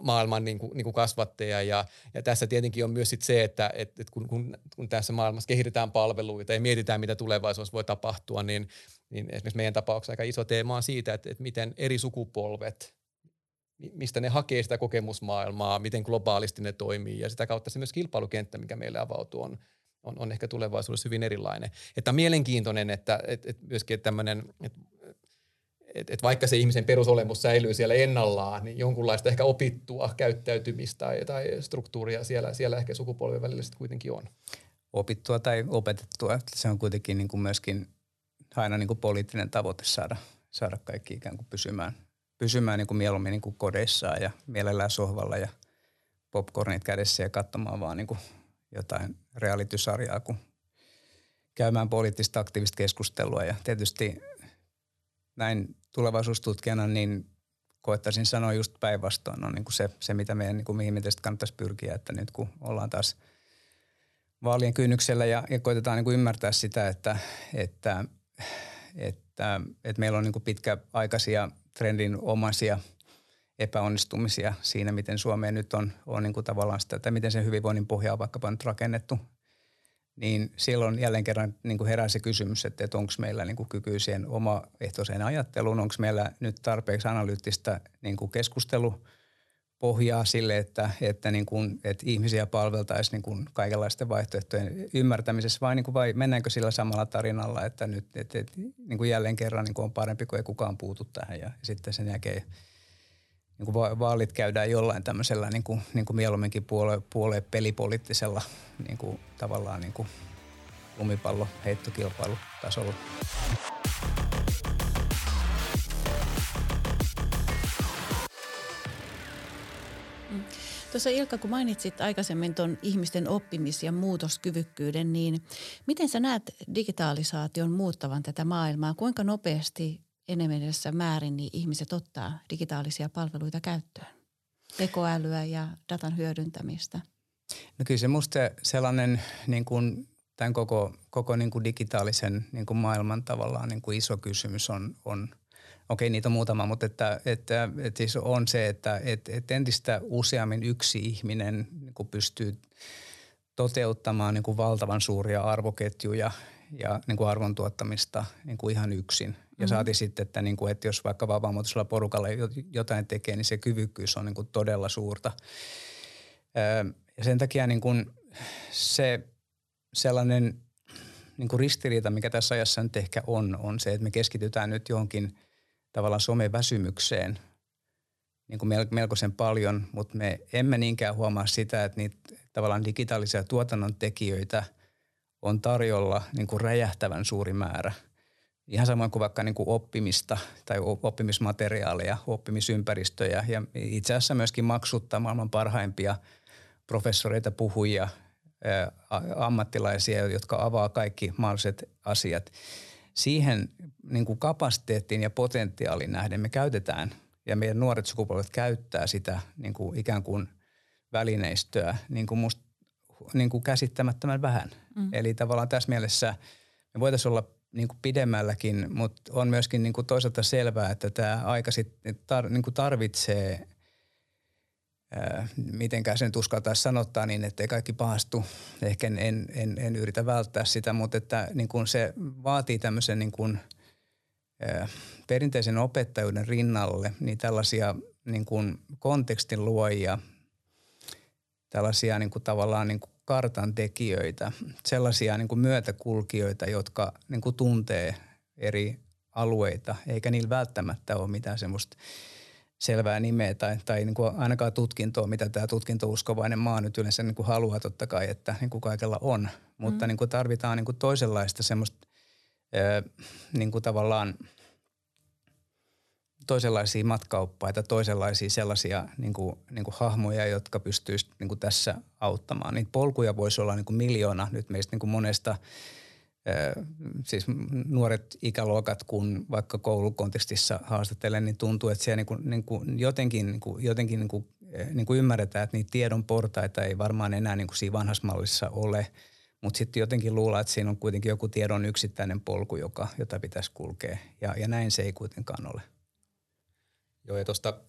maailman niin kuin, niin kuin kasvatteja. Ja, ja tässä tietenkin on myös sit se, että et, et kun, kun, kun tässä maailmassa kehitetään palveluita ja mietitään, mitä tulevaisuudessa voi tapahtua, niin, niin esimerkiksi meidän tapauksessa aika iso teema on siitä, että, että miten eri sukupolvet mistä ne hakee sitä kokemusmaailmaa, miten globaalisti ne toimii ja sitä kautta se myös kilpailukenttä, mikä meille avautuu, on, on, on ehkä tulevaisuudessa hyvin erilainen. Että mielenkiintoinen, että et, et myöskin tämmöinen, että et, et vaikka se ihmisen perusolemus säilyy siellä ennallaan, niin jonkunlaista ehkä opittua käyttäytymistä tai, tai struktuuria siellä, siellä ehkä sukupolven välillä sitten kuitenkin on. Opittua tai opetettua, se on kuitenkin niin kuin myöskin aina niin kuin poliittinen tavoite saada, saada kaikki ikään kuin pysymään pysymään niin kuin mieluummin niin kuin kodeissaan ja mielellään sohvalla ja popcornit kädessä ja katsomaan vaan niin kuin jotain realitysarjaa, kun käymään poliittista aktiivista keskustelua. Ja tietysti näin tulevaisuustutkijana niin koettaisin sanoa just päinvastoin. On niin kuin se, se, mitä meidän, niin kuin mihin meidän kannattaisi pyrkiä, että nyt kun ollaan taas vaalien kynnyksellä ja, ja koitetaan niin kuin ymmärtää sitä, että, että, että, että meillä on niin kuin pitkäaikaisia trendin omaisia epäonnistumisia siinä, miten Suomeen nyt on, on niin kuin tavallaan sitä, että miten sen hyvinvoinnin pohja on vaikkapa nyt rakennettu, niin silloin jälleen kerran niin kuin herää se kysymys, että, että onko meillä niin kuin kyky siihen omaehtoiseen ajatteluun, onko meillä nyt tarpeeksi analyyttistä niin kuin keskustelu pohjaa sille, että, että, niin kuin, että ihmisiä palveltaisiin niin kuin kaikenlaisten vaihtoehtojen ymmärtämisessä? Vai, niin kuin, vai mennäänkö sillä samalla tarinalla, että nyt että, että, niin kuin jälleen kerran niin kuin on parempi, kun ei kukaan puutu tähän ja sitten sen jälkeen niin kuin vaalit käydään jollain tämmöisellä niin kuin, niin kuin mieluumminkin puole, puole pelipoliittisella niin kuin, tavallaan niin kuin lumipallo heittokilpailutasolla. Tuossa Ilkka, kun mainitsit aikaisemmin tuon ihmisten oppimis- ja muutoskyvykkyyden, niin miten sä näet digitalisaation muuttavan tätä maailmaa? Kuinka nopeasti enemmässä määrin niin ihmiset ottaa digitaalisia palveluita käyttöön? Tekoälyä ja datan hyödyntämistä. No kyllä se musta sellainen niin kuin tämän koko, koko niin kuin digitaalisen niin kuin maailman tavallaan niin kuin iso kysymys on, on – okei niitä on muutama, mutta että, että, että siis on se, että että, että entistä useammin yksi ihminen niin kuin pystyy toteuttamaan niin kuin valtavan suuria arvoketjuja ja niin kuin arvon tuottamista niin kuin ihan yksin. Ja mm-hmm. saati sitten, että, niin kuin, että jos vaikka vapaamuotoisella porukalla jotain tekee, niin se kyvykkyys on niin kuin todella suurta. Ja sen takia niin kuin se sellainen niin kuin ristiriita, mikä tässä ajassa nyt ehkä on, on se, että me keskitytään nyt johonkin – tavallaan someväsymykseen niin kuin melkoisen paljon, mutta me emme niinkään huomaa sitä, että niitä tavallaan digitaalisia tuotannon tekijöitä on tarjolla niin kuin räjähtävän suuri määrä. Ihan samoin kuin vaikka niin kuin oppimista tai oppimismateriaaleja, oppimisympäristöjä ja itse asiassa myöskin maksuttaa maailman parhaimpia professoreita, puhujia, ammattilaisia, jotka avaa kaikki mahdolliset asiat – siihen niin kuin kapasiteettiin ja potentiaaliin nähden me käytetään ja meidän nuoret sukupolvet käyttää sitä niin kuin ikään kuin välineistöä niin kuin musta niin kuin käsittämättömän vähän. Mm. Eli tavallaan tässä mielessä me voitaisiin olla niin kuin pidemmälläkin, mutta on myöskin niin kuin toisaalta selvää, että tämä aika sit, tar, niin kuin tarvitsee mitenkään sen uskaltaisi sanottaa niin, että ei kaikki pahastu. Ehkä en, en, en, en yritä välttää sitä, mutta että niin kuin se vaatii tämmöisen niin kuin, ää, perinteisen opettajuuden rinnalle niin tällaisia niin kuin kontekstin luojia, tällaisia niin kuin tavallaan niin kuin kartan tekijöitä, sellaisia niin kuin myötäkulkijoita, jotka niin kuin tuntee eri alueita, eikä niillä välttämättä ole mitään semmoista – selvää nimeä tai, tai niin kuin ainakaan tutkintoa, mitä tämä tutkintouskovainen maa nyt yleensä niin kuin haluaa totta kai, että niin kuin kaikella on. Mutta mm. niin kuin tarvitaan niin kuin toisenlaista semmoista niin kuin tavallaan toisenlaisia matkaoppaita, toisenlaisia sellaisia niin kuin, niin kuin hahmoja, jotka pystyisivät niin tässä auttamaan. Niitä polkuja voisi olla niin kuin miljoona nyt meistä niin kuin monesta – siis nuoret ikäluokat, kun vaikka koulukontekstissa haastattelen, niin tuntuu, että siellä niin kuin, niin kuin jotenkin, niin kuin, jotenkin niin kuin, niin kuin ymmärretään, että niitä tiedon portaita ei varmaan enää niin kuin siinä vanhassa mallissa ole. Mutta sitten jotenkin luulla, että siinä on kuitenkin joku tiedon yksittäinen polku, joka, jota pitäisi kulkea. Ja, ja näin se ei kuitenkaan ole. Joo, ja tuosta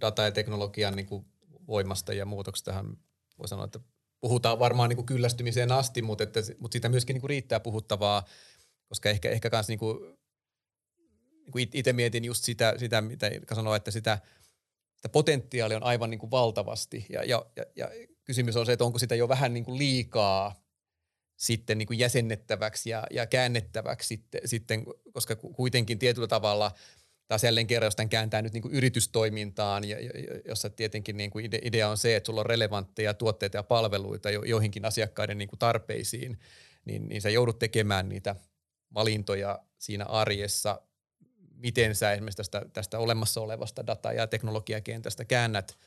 data- ja teknologian niin kuin voimasta ja muutoksestahan voi sanoa, että puhutaan varmaan niin kuin kyllästymiseen asti, mutta, että, mutta siitä myöskin niin kuin riittää puhuttavaa, koska ehkä, ehkä kans niin kuin, niin kuin itse mietin just sitä, sitä mitä sanoa, että sitä, sitä potentiaalia on aivan niin kuin valtavasti. Ja, ja, ja, ja kysymys on se, että onko sitä jo vähän niin kuin liikaa sitten niin kuin jäsennettäväksi ja, ja käännettäväksi sitten, sitten, koska kuitenkin tietyllä tavalla – taas jälleen kerran, jos tämän kääntää nyt niin kuin yritystoimintaan, ja, jossa tietenkin niin kuin idea on se, että sulla on relevantteja tuotteita ja palveluita jo, joihinkin asiakkaiden niin kuin tarpeisiin, niin, niin sä joudut tekemään niitä valintoja siinä arjessa, miten sä esimerkiksi tästä, tästä olemassa olevasta data- ja teknologiakentästä käännät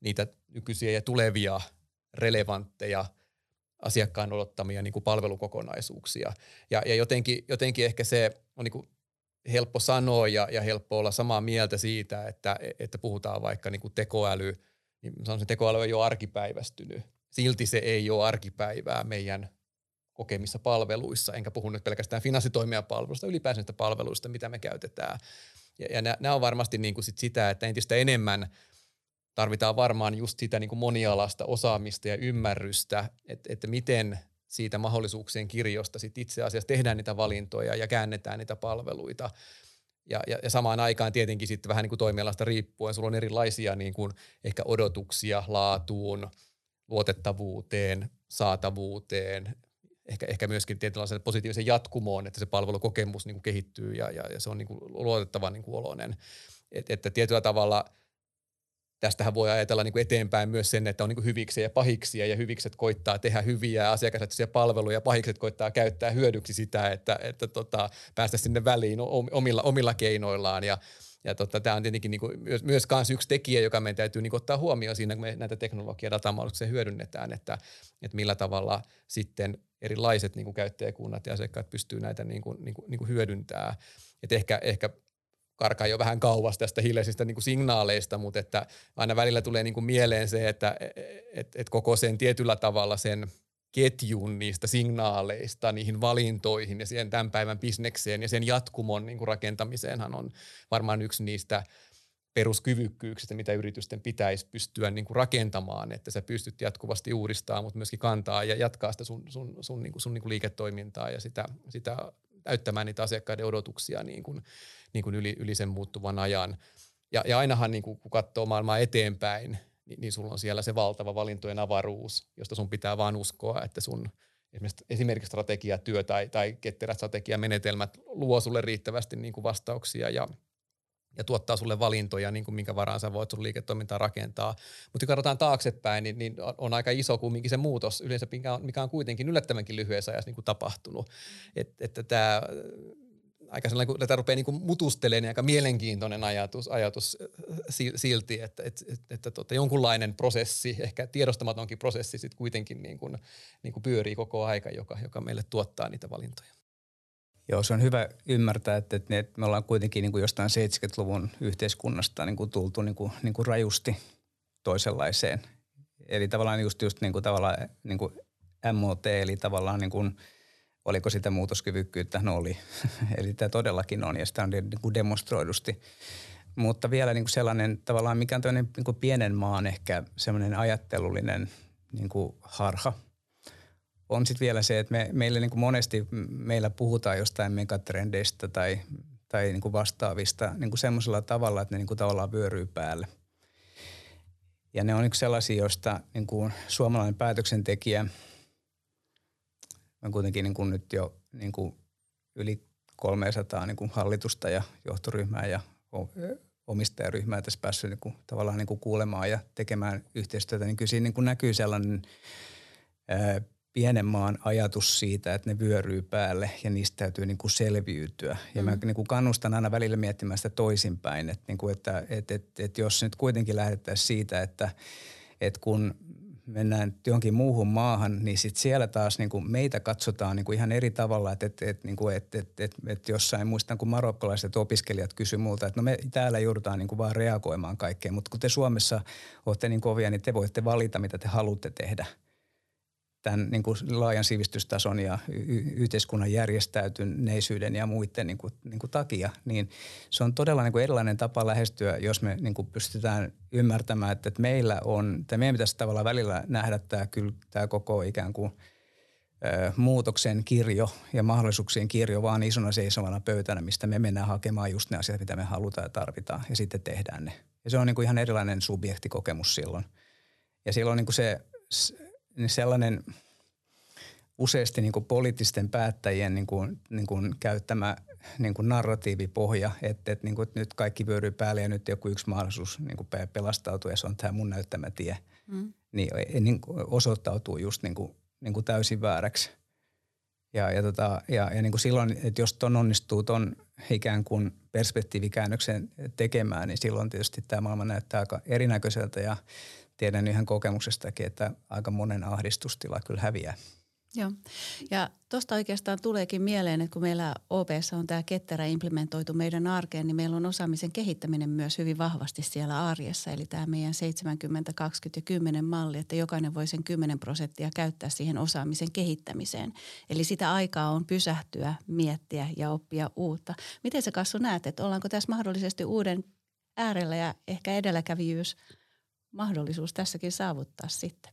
niitä nykyisiä ja tulevia relevantteja asiakkaan odottamia niin kuin palvelukokonaisuuksia. Ja, ja jotenkin, jotenkin ehkä se on niin kuin helppo sanoa ja, ja helppo olla samaa mieltä siitä, että, että puhutaan vaikka niin kuin tekoäly, niin sanoisin, tekoäly ei ole arkipäivästynyt. Silti se ei ole arkipäivää meidän kokemissa palveluissa, enkä puhu nyt pelkästään finanssitoimijapalveluista, ylipäänsä niistä palveluista, mitä me käytetään. Ja, ja nämä on varmasti niin kuin sit sitä, että entistä enemmän tarvitaan varmaan just sitä niin kuin monialasta osaamista ja ymmärrystä, että, että miten siitä mahdollisuuksien kirjosta sit itse asiassa tehdään niitä valintoja ja käännetään niitä palveluita. Ja, ja, ja samaan aikaan tietenkin sitten vähän niin kuin toimialasta riippuen, sulla on erilaisia niin kuin ehkä odotuksia laatuun, luotettavuuteen, saatavuuteen, ehkä, ehkä myöskin tietynlaisen positiivisen jatkumoon, että se palvelukokemus niin kuin kehittyy ja, ja, ja se on niin kuin luotettava niin kuin oloinen. Et, että tietyllä tavalla – tästähän voi ajatella niin kuin eteenpäin myös sen, että on niin kuin hyviksiä ja pahiksia ja hyvikset koittaa tehdä hyviä ja asiakaslähtöisiä palveluja ja pahikset koittaa käyttää hyödyksi sitä, että, että tota, päästä sinne väliin omilla, omilla keinoillaan ja ja tota, tämä on tietenkin niin kuin myös, myös kans yksi tekijä, joka meidän täytyy niin ottaa huomioon siinä, kun me näitä teknologia- ja datamahdollisuuksia hyödynnetään, että, että millä tavalla sitten erilaiset niin kuin käyttäjäkunnat ja asiakkaat pystyy näitä niin kuin, niin kuin, niin hyödyntämään. Et ehkä, ehkä karkaa jo vähän kauas tästä hiljaisista niin kuin signaaleista, mutta että aina välillä tulee niin kuin mieleen se, että et, et koko sen tietyllä tavalla sen ketjun niistä signaaleista niihin valintoihin ja siihen tämän päivän bisnekseen ja sen jatkumon niin kuin rakentamiseenhan on varmaan yksi niistä peruskyvykkyyksistä, mitä yritysten pitäisi pystyä niin kuin rakentamaan, että sä pystyt jatkuvasti uudistamaan, mutta myöskin kantaa ja jatkaa sitä sun, sun, sun, niin kuin, sun niin kuin liiketoimintaa ja sitä, sitä täyttämään niitä asiakkaiden odotuksia niin kuin, niin kuin yli, yli sen muuttuvan ajan. Ja, ja ainahan niin kuin, kun katsoo maailmaa eteenpäin, niin, niin sulla on siellä se valtava valintojen avaruus, josta sun pitää vaan uskoa, että sun esimerkiksi, strategiatyö tai, tai ketterät strategiamenetelmät luo sulle riittävästi niin kuin vastauksia ja, ja tuottaa sulle valintoja, niin kuin minkä varaan sä voit sun liiketoimintaa rakentaa. Mutta kun katsotaan taaksepäin, niin, niin on aika iso kumminkin se muutos yleensä, mikä on, mikä on kuitenkin yllättävänkin lyhyessä ajassa niin kuin tapahtunut. Et, että tämä aika sellainen, kun tätä rupeaa niin mutustelemaan, niin aika mielenkiintoinen ajatus, ajatus äh, silti, että, että, että, että tota, jonkunlainen prosessi, ehkä tiedostamatonkin prosessi sitten kuitenkin niin kuin, niin kuin pyörii koko aika, joka, joka meille tuottaa niitä valintoja. Joo, se on hyvä ymmärtää, että, että me ollaan kuitenkin niin kuin jostain 70-luvun yhteiskunnasta niin kuin tultu niin kuin, niin kuin rajusti toisenlaiseen. Eli tavallaan just, just niin kuin tavallaan niin kuin MOT, eli tavallaan niin kuin – Oliko sitä muutoskyvykkyyttä? No oli. Eli tämä todellakin on ja sitä on niin kuin demonstroidusti. Mutta vielä niin kuin sellainen tavallaan, mikä on niin kuin pienen maan ehkä semmoinen ajattelullinen niin kuin harha, on sitten vielä se, että me, meillä niin kuin monesti meillä puhutaan jostain megatrendeistä tai, tai niin kuin vastaavista niin kuin semmoisella tavalla, että ne niin kuin tavallaan vyöryy päälle. Ja ne on niin sellaisia, joista niin kuin suomalainen päätöksentekijä – on kuitenkin niin kuin nyt jo niin kuin yli 300 niin kuin hallitusta ja johtoryhmää ja omistajaryhmää tässä päässyt niin kuin, tavallaan niin kuin kuulemaan ja tekemään yhteistyötä, niin kyllä siinä niin kuin näkyy sellainen ää, pienen maan ajatus siitä, että ne vyöryy päälle ja niistä täytyy niin kuin selviytyä. Ja mm. mä niin kuin kannustan aina välillä miettimään sitä toisinpäin, että, niin kuin, että, että, että, että jos nyt kuitenkin lähdettäisiin siitä, että, että kun mennään johonkin muuhun maahan, niin sit siellä taas niin kuin meitä katsotaan niin kuin ihan eri tavalla. Että et, et, niin kuin, et, et, et, et jossain muistan, kun marokkolaiset opiskelijat kysyivät multa, että no me täällä joudutaan niin kuin vaan reagoimaan kaikkeen. Mutta kun te Suomessa olette niin kovia, niin te voitte valita, mitä te haluatte tehdä. Tämän niin kuin laajan sivistystason ja y- yhteiskunnan järjestäytyneisyyden ja muiden niin kuin, niin kuin takia, niin se on todella niin kuin erilainen tapa lähestyä, jos me niin kuin pystytään ymmärtämään, että, että meillä on, että meidän pitäisi tavallaan välillä nähdä tämä, kyllä, tämä koko ikään kuin ö, muutoksen kirjo ja mahdollisuuksien kirjo vaan isona seisovana pöytänä, mistä me mennään hakemaan just ne asiat, mitä me halutaan ja tarvitaan ja sitten tehdään ne. Ja se on niin kuin ihan erilainen subjektikokemus silloin. Ja silloin niin kuin se sellainen useasti niin kuin poliittisten päättäjien niin kuin, niin kuin käyttämä niin kuin narratiivipohja, että, että, niin kuin, että nyt kaikki vyöryy päälle ja nyt joku yksi mahdollisuus niin kuin pelastautua ja se on tämä mun näyttämä tie, mm. niin, niin osoittautuu just niin kuin, niin kuin täysin vääräksi. Ja, ja, tota, ja, ja niin kuin silloin, että jos ton onnistuu ton ikään kuin perspektiivikäännöksen tekemään, niin silloin tietysti tämä maailma näyttää aika erinäköiseltä ja tiedän ihan kokemuksestakin, että aika monen ahdistustila kyllä häviää. Joo. Ja tuosta oikeastaan tuleekin mieleen, että kun meillä OPS on tämä ketterä implementoitu meidän arkeen, niin meillä on osaamisen kehittäminen myös hyvin vahvasti siellä arjessa. Eli tämä meidän 70, 20 ja 10 malli, että jokainen voi sen 10 prosenttia käyttää siihen osaamisen kehittämiseen. Eli sitä aikaa on pysähtyä, miettiä ja oppia uutta. Miten sä Kassu näet, että ollaanko tässä mahdollisesti uuden äärellä ja ehkä edelläkävijyys – mahdollisuus tässäkin saavuttaa sitten.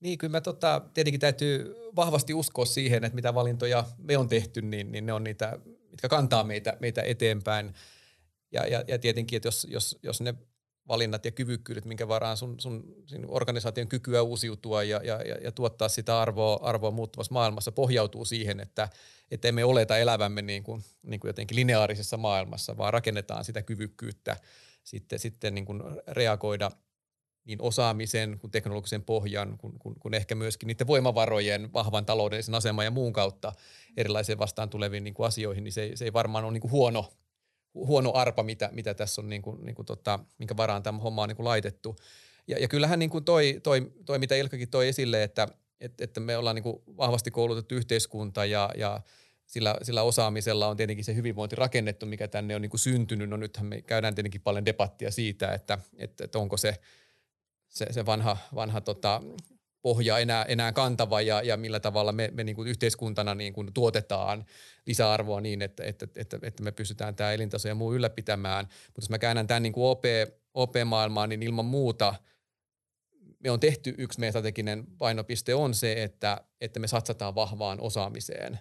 Niin, kyllä mä tota, tietenkin täytyy vahvasti uskoa siihen, että mitä valintoja me on tehty, niin, niin ne on niitä, mitkä kantaa meitä, meitä eteenpäin. Ja, ja, ja tietenkin, että jos, jos, jos ne valinnat ja kyvykkyydet, minkä varaan sun, sun, sun organisaation kykyä uusiutua ja, ja, ja, tuottaa sitä arvoa, arvoa muuttuvassa maailmassa pohjautuu siihen, että, että emme oleta elävämme niin kuin, niin kuin jotenkin lineaarisessa maailmassa, vaan rakennetaan sitä kyvykkyyttä sitten, sitten niin kuin reagoida – niin osaamisen kuin teknologisen pohjan, kun, kun, kun ehkä myöskin niiden voimavarojen, vahvan taloudellisen aseman ja muun kautta erilaisiin vastaan tuleviin niin kuin asioihin, niin se, se ei varmaan ole niin kuin huono, huono arpa, mitä, mitä tässä on, niin kuin, niin kuin tota, minkä varaan tämä homma on niin kuin laitettu. Ja, ja kyllähän niin kuin toi, toi, toi, mitä Ilkakin toi esille, että, että, että me ollaan niin kuin vahvasti koulutettu yhteiskunta ja, ja sillä, sillä osaamisella on tietenkin se hyvinvointi rakennettu, mikä tänne on niin kuin syntynyt. No nythän me käydään tietenkin paljon debattia siitä, että, että, että onko se – se, se vanha, vanha tota, pohja enää, enää kantava ja, ja millä tavalla me, me niin kuin yhteiskuntana niin kuin tuotetaan lisäarvoa niin, että, että, että, että me pystytään tämä elintaso ja muu ylläpitämään. Mutta jos mä käännän tämän niin kuin OP, OP-maailmaan, niin ilman muuta me on tehty yksi meidän strateginen painopiste on se, että, että me satsataan vahvaan osaamiseen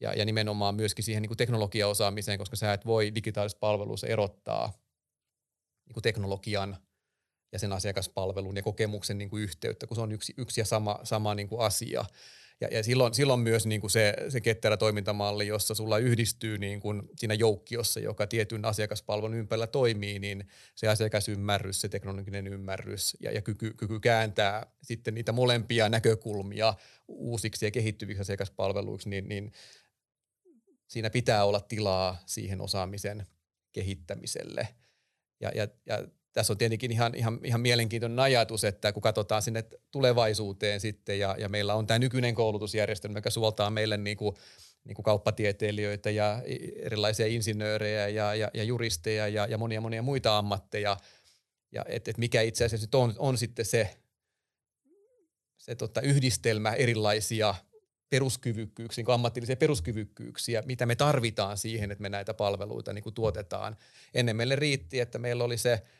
ja, ja nimenomaan myöskin siihen niin kuin teknologiaosaamiseen, koska sä et voi digitaalisessa palveluissa erottaa niin kuin teknologian – ja sen asiakaspalvelun ja kokemuksen niin kuin yhteyttä, kun se on yksi, yksi ja sama, sama niin kuin asia. Ja, ja silloin, silloin myös niin kuin se, se ketterä toimintamalli, jossa sulla yhdistyy niin kuin siinä joukkiossa, joka tietyn asiakaspalvelun ympärillä toimii, niin se asiakasymmärrys, se teknologinen ymmärrys ja, ja kyky, kyky kääntää sitten niitä molempia näkökulmia uusiksi ja kehittyviksi asiakaspalveluiksi, niin, niin siinä pitää olla tilaa siihen osaamisen kehittämiselle. Ja, ja, ja tässä on tietenkin ihan, ihan, ihan mielenkiintoinen ajatus, että kun katsotaan sinne tulevaisuuteen sitten ja, ja meillä on tämä nykyinen koulutusjärjestelmä, joka suoltaa meille niin kuin, niin kuin kauppatieteilijöitä ja erilaisia insinöörejä ja, ja, ja juristeja ja, ja monia monia muita ammatteja. Ja et, et mikä itse asiassa on, on sitten se, se tota yhdistelmä erilaisia peruskyvykkyyksiä, niin ammatillisia peruskyvykkyyksiä, mitä me tarvitaan siihen, että me näitä palveluita niin kuin tuotetaan. Ennen meille riitti, että meillä oli se –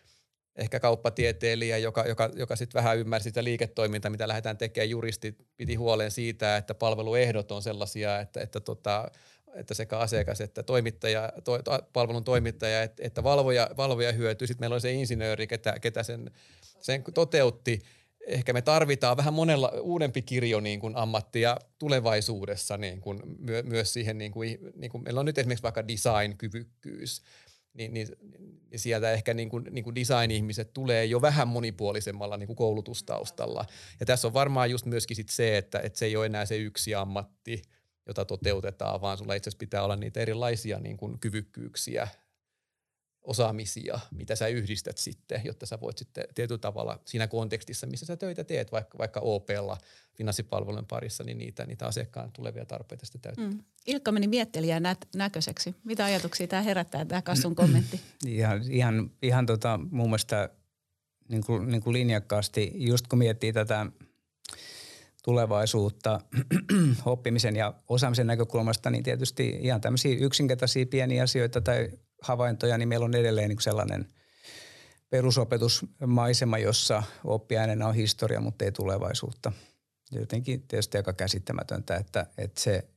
ehkä kauppatieteilijä, joka, joka, joka sitten vähän ymmärsi sitä liiketoimintaa, mitä lähdetään tekemään. Juristi piti huolen siitä, että palveluehdot on sellaisia, että, että, tota, että sekä asiakas että toimittaja, to, palvelun toimittaja että, että valvoja, valvoja hyötyy. Sitten meillä on se insinööri, ketä, ketä sen, sen toteutti. Ehkä me tarvitaan vähän monella uudempi kirjo niin kuin ammattia tulevaisuudessa niin kuin myö, myös siihen, niin kuin, niin kuin meillä on nyt esimerkiksi vaikka design-kyvykkyys – niin, niin, niin sieltä ehkä niin kuin, niin kuin design-ihmiset tulee jo vähän monipuolisemmalla niin kuin koulutustaustalla. Ja tässä on varmaan just myöskin sit se, että, että se ei ole enää se yksi ammatti, jota toteutetaan, vaan sulla itse asiassa pitää olla niitä erilaisia niin kuin kyvykkyyksiä osaamisia, mitä sä yhdistät sitten, jotta sä voit sitten tietyllä tavalla siinä kontekstissa, missä sä töitä teet, vaikka, vaikka OPlla finanssipalvelujen parissa, niin niitä, niitä asiakkaan tulevia tarpeita sitten täyttää. Mm. Ilkka meni miettelijän nä- näköiseksi. Mitä ajatuksia tämä herättää, tämä Kassun kommentti? ihan, ihan, ihan tota, mun mielestä niin kuin, niin kuin linjakkaasti, just kun miettii tätä tulevaisuutta oppimisen ja osaamisen näkökulmasta, niin tietysti ihan tämmöisiä yksinkertaisia pieniä asioita tai havaintoja, niin meillä on edelleen niin sellainen perusopetusmaisema, jossa oppiaineena on historia, mutta ei tulevaisuutta. Jotenkin tietysti aika käsittämätöntä, että, että se,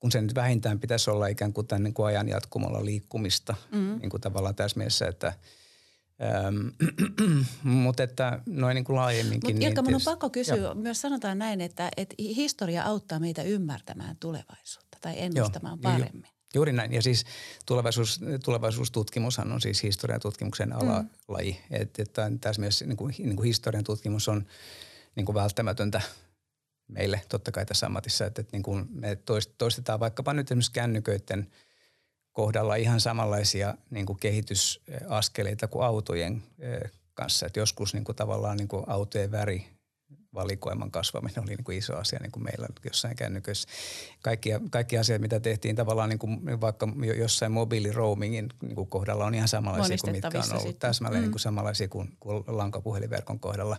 kun se nyt vähintään pitäisi olla ikään kuin tämän niin kuin ajan jatkumolla liikkumista, mm-hmm. niin kuin tavallaan tässä mielessä, että – mutta että noin niin kuin laajemminkin. Mutta Ilkka, niin on pakko kysyä, jo. myös sanotaan näin, että, että historia auttaa meitä ymmärtämään tulevaisuutta tai ennustamaan Joo, paremmin. Ju, juuri näin. Ja siis tulevaisuus, tulevaisuustutkimushan on siis historian tutkimuksen alalaji. Mm. Että, että tässä mielessä niin kuin, niin kuin historian tutkimus on niin kuin välttämätöntä meille totta kai tässä ammatissa. Että, että niin kuin me toistetaan vaikkapa nyt esimerkiksi kännyköiden – kohdalla ihan samanlaisia niin kuin kehitysaskeleita kuin autojen kanssa. Et joskus niin kuin tavallaan niin kuin autojen väri valikoiman kasvaminen oli niin kuin iso asia niin kuin meillä jossain kännyköissä. Kaikki, kaikki asiat, mitä tehtiin tavallaan niin kuin vaikka jossain mobiiliroamingin niin kuin kohdalla on ihan samanlaisia kuin mitkä on ollut sitten. täsmälleen mm. niin kuin samanlaisia kuin, kuin lankapuhelinverkon kohdalla.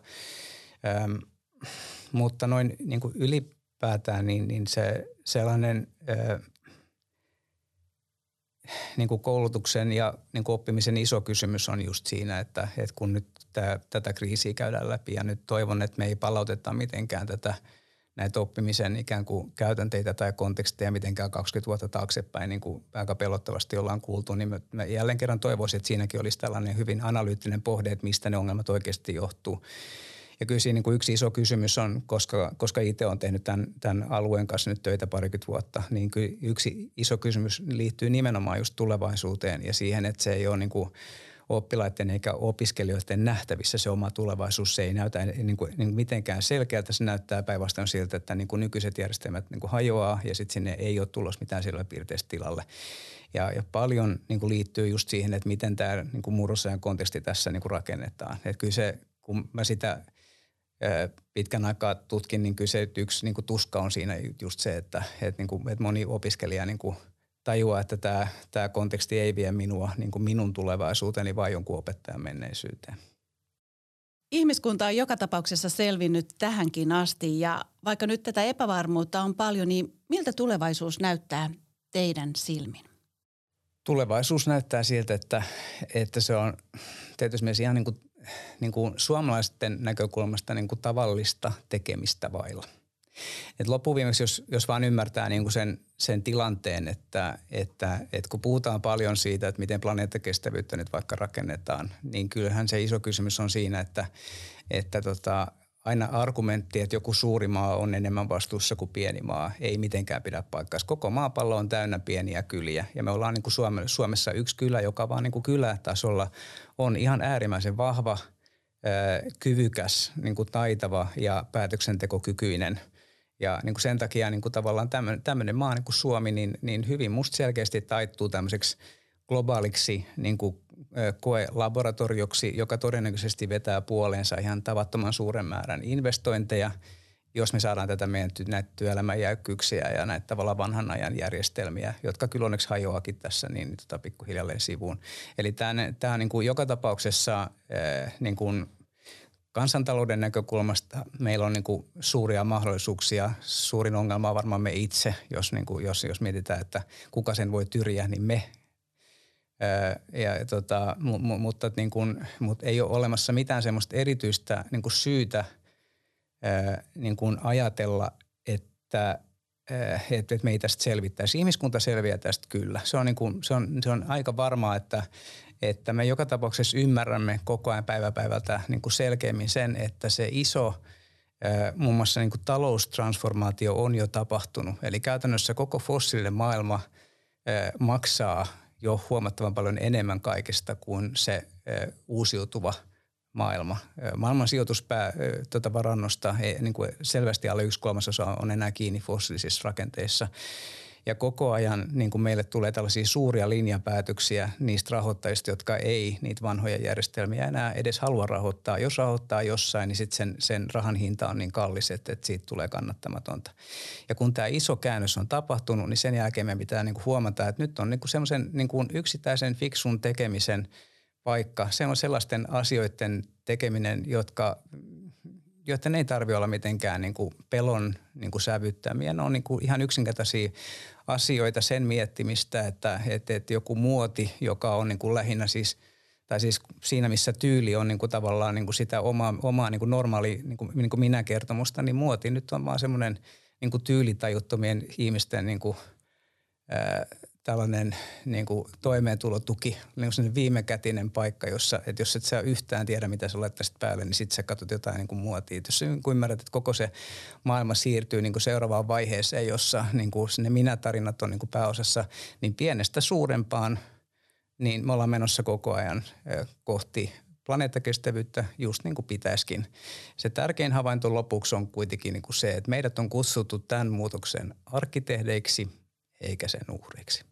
Öm, mutta noin niin kuin ylipäätään niin, niin se sellainen ö, niin kuin koulutuksen ja niin kuin oppimisen iso kysymys on just siinä, että, että kun nyt tämä, tätä kriisiä käydään läpi ja nyt toivon, että me ei palauteta mitenkään tätä näitä oppimisen ikään kuin käytänteitä tai konteksteja mitenkään 20 vuotta taaksepäin, niin kuin aika pelottavasti ollaan kuultu, niin mä jälleen kerran toivoisin, että siinäkin olisi tällainen hyvin analyyttinen pohde, että mistä ne ongelmat oikeasti johtuu. Ja kyllä siinä niin kuin yksi iso kysymys on, koska, koska itse olen tehnyt tämän, tämän alueen kanssa nyt töitä parikymmentä vuotta, niin kyllä yksi iso kysymys liittyy nimenomaan just tulevaisuuteen ja siihen, että se ei ole niin kuin oppilaiden eikä opiskelijoiden nähtävissä se oma tulevaisuus. Se ei näytä niin kuin, niin mitenkään selkeältä. Se näyttää päinvastoin siltä, että niin kuin nykyiset järjestelmät niin kuin hajoaa ja sitten sinne ei ole tulos mitään sillä piirteistä tilalle. Ja, ja paljon niin kuin liittyy just siihen, että miten tämä niin kuin murrosajan konteksti tässä niin kuin rakennetaan. Että kyllä se, kun mä sitä – pitkän aikaa tutkin, niin kyllä se yksi niin kuin tuska on siinä just se, että, että, niin kuin, että moni opiskelija niin kuin tajuaa, että tämä, tämä konteksti ei vie minua niin kuin minun tulevaisuuteeni, vaan jonkun opettajan menneisyyteen. Ihmiskunta on joka tapauksessa selvinnyt tähänkin asti ja vaikka nyt tätä epävarmuutta on paljon, niin miltä tulevaisuus näyttää teidän silmin? Tulevaisuus näyttää siltä, että, että se on tietysti ihan niin kuin niin kuin suomalaisten näkökulmasta niin kuin tavallista tekemistä vailla. Et loppuviimeksi, jos, jos vaan ymmärtää niin kuin sen, sen tilanteen, että, että, että kun puhutaan paljon siitä, että miten planeettakestävyyttä nyt vaikka rakennetaan, niin kyllähän se iso kysymys on siinä, että, että tota, aina argumentti, että joku suuri maa on enemmän vastuussa kuin pieni maa, ei mitenkään pidä paikkaa. Koko maapallo on täynnä pieniä kyliä ja me ollaan niin kuin Suomessa yksi kylä, joka vaan niin kuin kylätasolla on ihan äärimmäisen vahva, kyvykäs, niin kuin taitava ja päätöksentekokykyinen. Ja niin kuin sen takia niin kuin tavallaan tämmöinen maa niin kuin Suomi, niin, niin hyvin musta selkeästi taittuu tämmöiseksi globaaliksi niin kuin koelaboratorioksi, joka todennäköisesti vetää puoleensa ihan tavattoman suuren määrän investointeja, jos me saadaan tätä meidän näitä työelämän jäykkyyksiä ja näitä tavallaan vanhan ajan järjestelmiä, jotka kyllä onneksi hajoakin tässä niin tota pikkuhiljalleen sivuun. Eli tämä on niin kuin joka tapauksessa niin kuin kansantalouden näkökulmasta meillä on niin kuin suuria mahdollisuuksia. Suurin ongelma on varmaan me itse, jos, niin kuin, jos, jos mietitään, että kuka sen voi tyriä, niin me ja, tota, mutta, niin kuin, mutta ei ole olemassa mitään semmoista erityistä niin kuin syytä niin kuin ajatella, että, että me ei tästä selvittäisi. Ihmiskunta selviää tästä kyllä. Se on, niin kuin, se on, se on aika varmaa, että, että me joka tapauksessa ymmärrämme koko ajan päivä päivältä niin kuin selkeämmin sen, että se iso muun muassa niin kuin taloustransformaatio on jo tapahtunut. Eli käytännössä koko fossiilinen maailma maksaa jo huomattavan paljon enemmän kaikesta kuin se uusiutuva maailma. Maailman sijoituspää tuota varannosta niin kuin selvästi alle yksi kolmasosa on enää kiinni fossiilisissa rakenteissa. Ja koko ajan niin kuin meille tulee tällaisia suuria linjapäätöksiä niistä rahoittajista, jotka ei niitä vanhoja järjestelmiä enää edes halua rahoittaa. Jos rahoittaa jossain, niin sitten sen, sen rahan hinta on niin kallis, että, että siitä tulee kannattamatonta. Ja kun tämä iso käännös on tapahtunut, niin sen jälkeen me pitää niin kuin huomata, että nyt on niin kuin semmoisen niin kuin yksittäisen fiksun tekemisen paikka. Se on sellaisten asioiden tekeminen, jotka joiden ei tarvitse olla mitenkään niin kuin pelon niin kuin sävyttämiä. Ne on niin kuin ihan yksinkertaisia asioita sen miettimistä, että, että, että joku muoti, joka on niin kuin lähinnä siis – tai siis siinä, missä tyyli on niin kuin tavallaan niin kuin sitä omaa, omaa niin kuin normaali niin kuin, niin kuin minä-kertomusta, niin muoti nyt on vaan semmoinen niin kuin tyylitajuttomien ihmisten niin kuin, ää, tällainen niin kuin toimeentulotuki, niin kuin viimekätinen paikka, jossa, että jos et sä yhtään tiedä, mitä sä laittaisit päälle, niin sitten sä katsot jotain niin kuin muotia. Jos niin ymmärrät, että koko se maailma siirtyy niin kuin seuraavaan vaiheeseen, jossa niin kuin ne minä-tarinat on niin kuin pääosassa, niin pienestä suurempaan, niin me ollaan menossa koko ajan kohti planeettakestävyyttä just niin kuin pitäisikin. Se tärkein havainto lopuksi on kuitenkin niin kuin se, että meidät on kutsuttu tämän muutoksen arkkitehdeiksi eikä sen uhreiksi.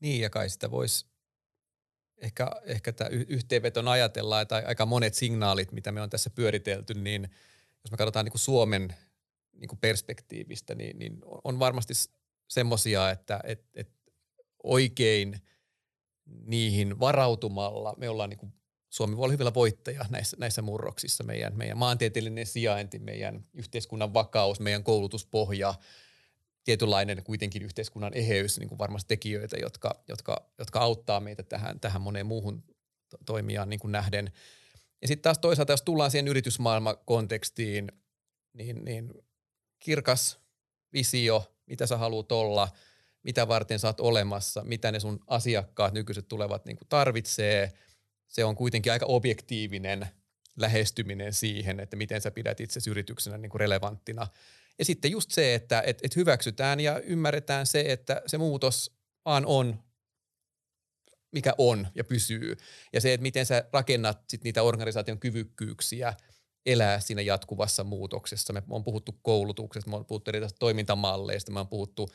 Niin ja kai sitä voisi ehkä, ehkä tämä yhteenveton ajatella, että aika monet signaalit, mitä me on tässä pyöritelty, niin jos me katsotaan niin kuin Suomen niin kuin perspektiivistä, niin, niin on varmasti semmoisia, että et, et oikein niihin varautumalla me ollaan niin kuin Suomi voi olla hyvillä voittaja näissä, näissä murroksissa. Meidän, meidän maantieteellinen sijainti, meidän yhteiskunnan vakaus, meidän koulutuspohja – tietynlainen kuitenkin yhteiskunnan eheys niin kuin varmasti tekijöitä, jotka, jotka, jotka auttaa meitä tähän, tähän moneen muuhun toimijaan niin kuin nähden. Ja sitten taas toisaalta, jos tullaan siihen yritysmaailmakontekstiin, niin, niin kirkas visio, mitä sä haluat olla, mitä varten sä oot olemassa, mitä ne sun asiakkaat, nykyiset tulevat niin kuin tarvitsee. Se on kuitenkin aika objektiivinen lähestyminen siihen, että miten sä pidät itse yrityksenä niin kuin relevanttina – ja sitten just se, että et, et hyväksytään ja ymmärretään se, että se muutos vaan on, mikä on ja pysyy. Ja se, että miten sä rakennat sit niitä organisaation kyvykkyyksiä elää siinä jatkuvassa muutoksessa. Me on puhuttu koulutuksesta, me on puhuttu erilaisista toimintamalleista, me on puhuttu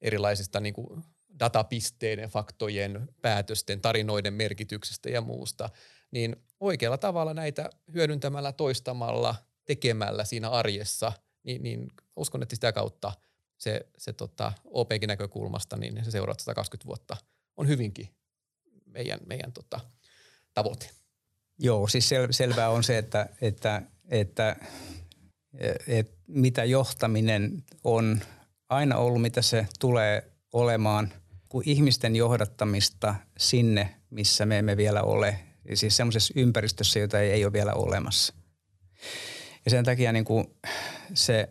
erilaisista niin kuin datapisteiden, faktojen, päätösten, tarinoiden merkityksestä ja muusta. Niin oikealla tavalla näitä hyödyntämällä, toistamalla, tekemällä siinä arjessa – niin, niin uskon, että sitä kautta se, se tota, OPkin näkökulmasta, niin se seuraat 120 vuotta on hyvinkin meidän, meidän tota, tavoite. Joo, siis sel, selvää on se, että, että, että, että mitä johtaminen on aina ollut, mitä se tulee olemaan, kuin ihmisten johdattamista sinne, missä me emme vielä ole. Siis semmoisessa ympäristössä, jota ei, ei ole vielä olemassa. Ja sen takia niin kuin se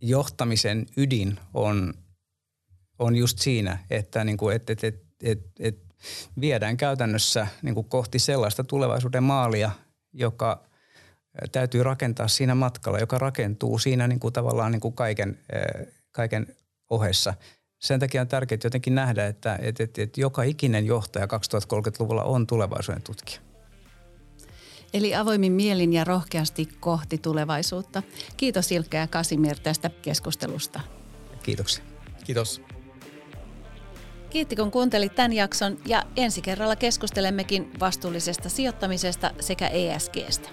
johtamisen ydin on, on just siinä, että niin kuin, et, et, et, et, et viedään käytännössä niin kuin kohti sellaista tulevaisuuden maalia, joka täytyy rakentaa siinä matkalla, joka rakentuu siinä niin kuin tavallaan niin kuin kaiken, kaiken ohessa. Sen takia on tärkeää jotenkin nähdä, että, että, että, että joka ikinen johtaja 2030-luvulla on tulevaisuuden tutkija. Eli avoimin mielin ja rohkeasti kohti tulevaisuutta. Kiitos Ilkka ja Kasimir tästä keskustelusta. Kiitoksia. Kiitos. Kiitti kun kuuntelit tämän jakson ja ensi kerralla keskustelemmekin vastuullisesta sijoittamisesta sekä ESGstä.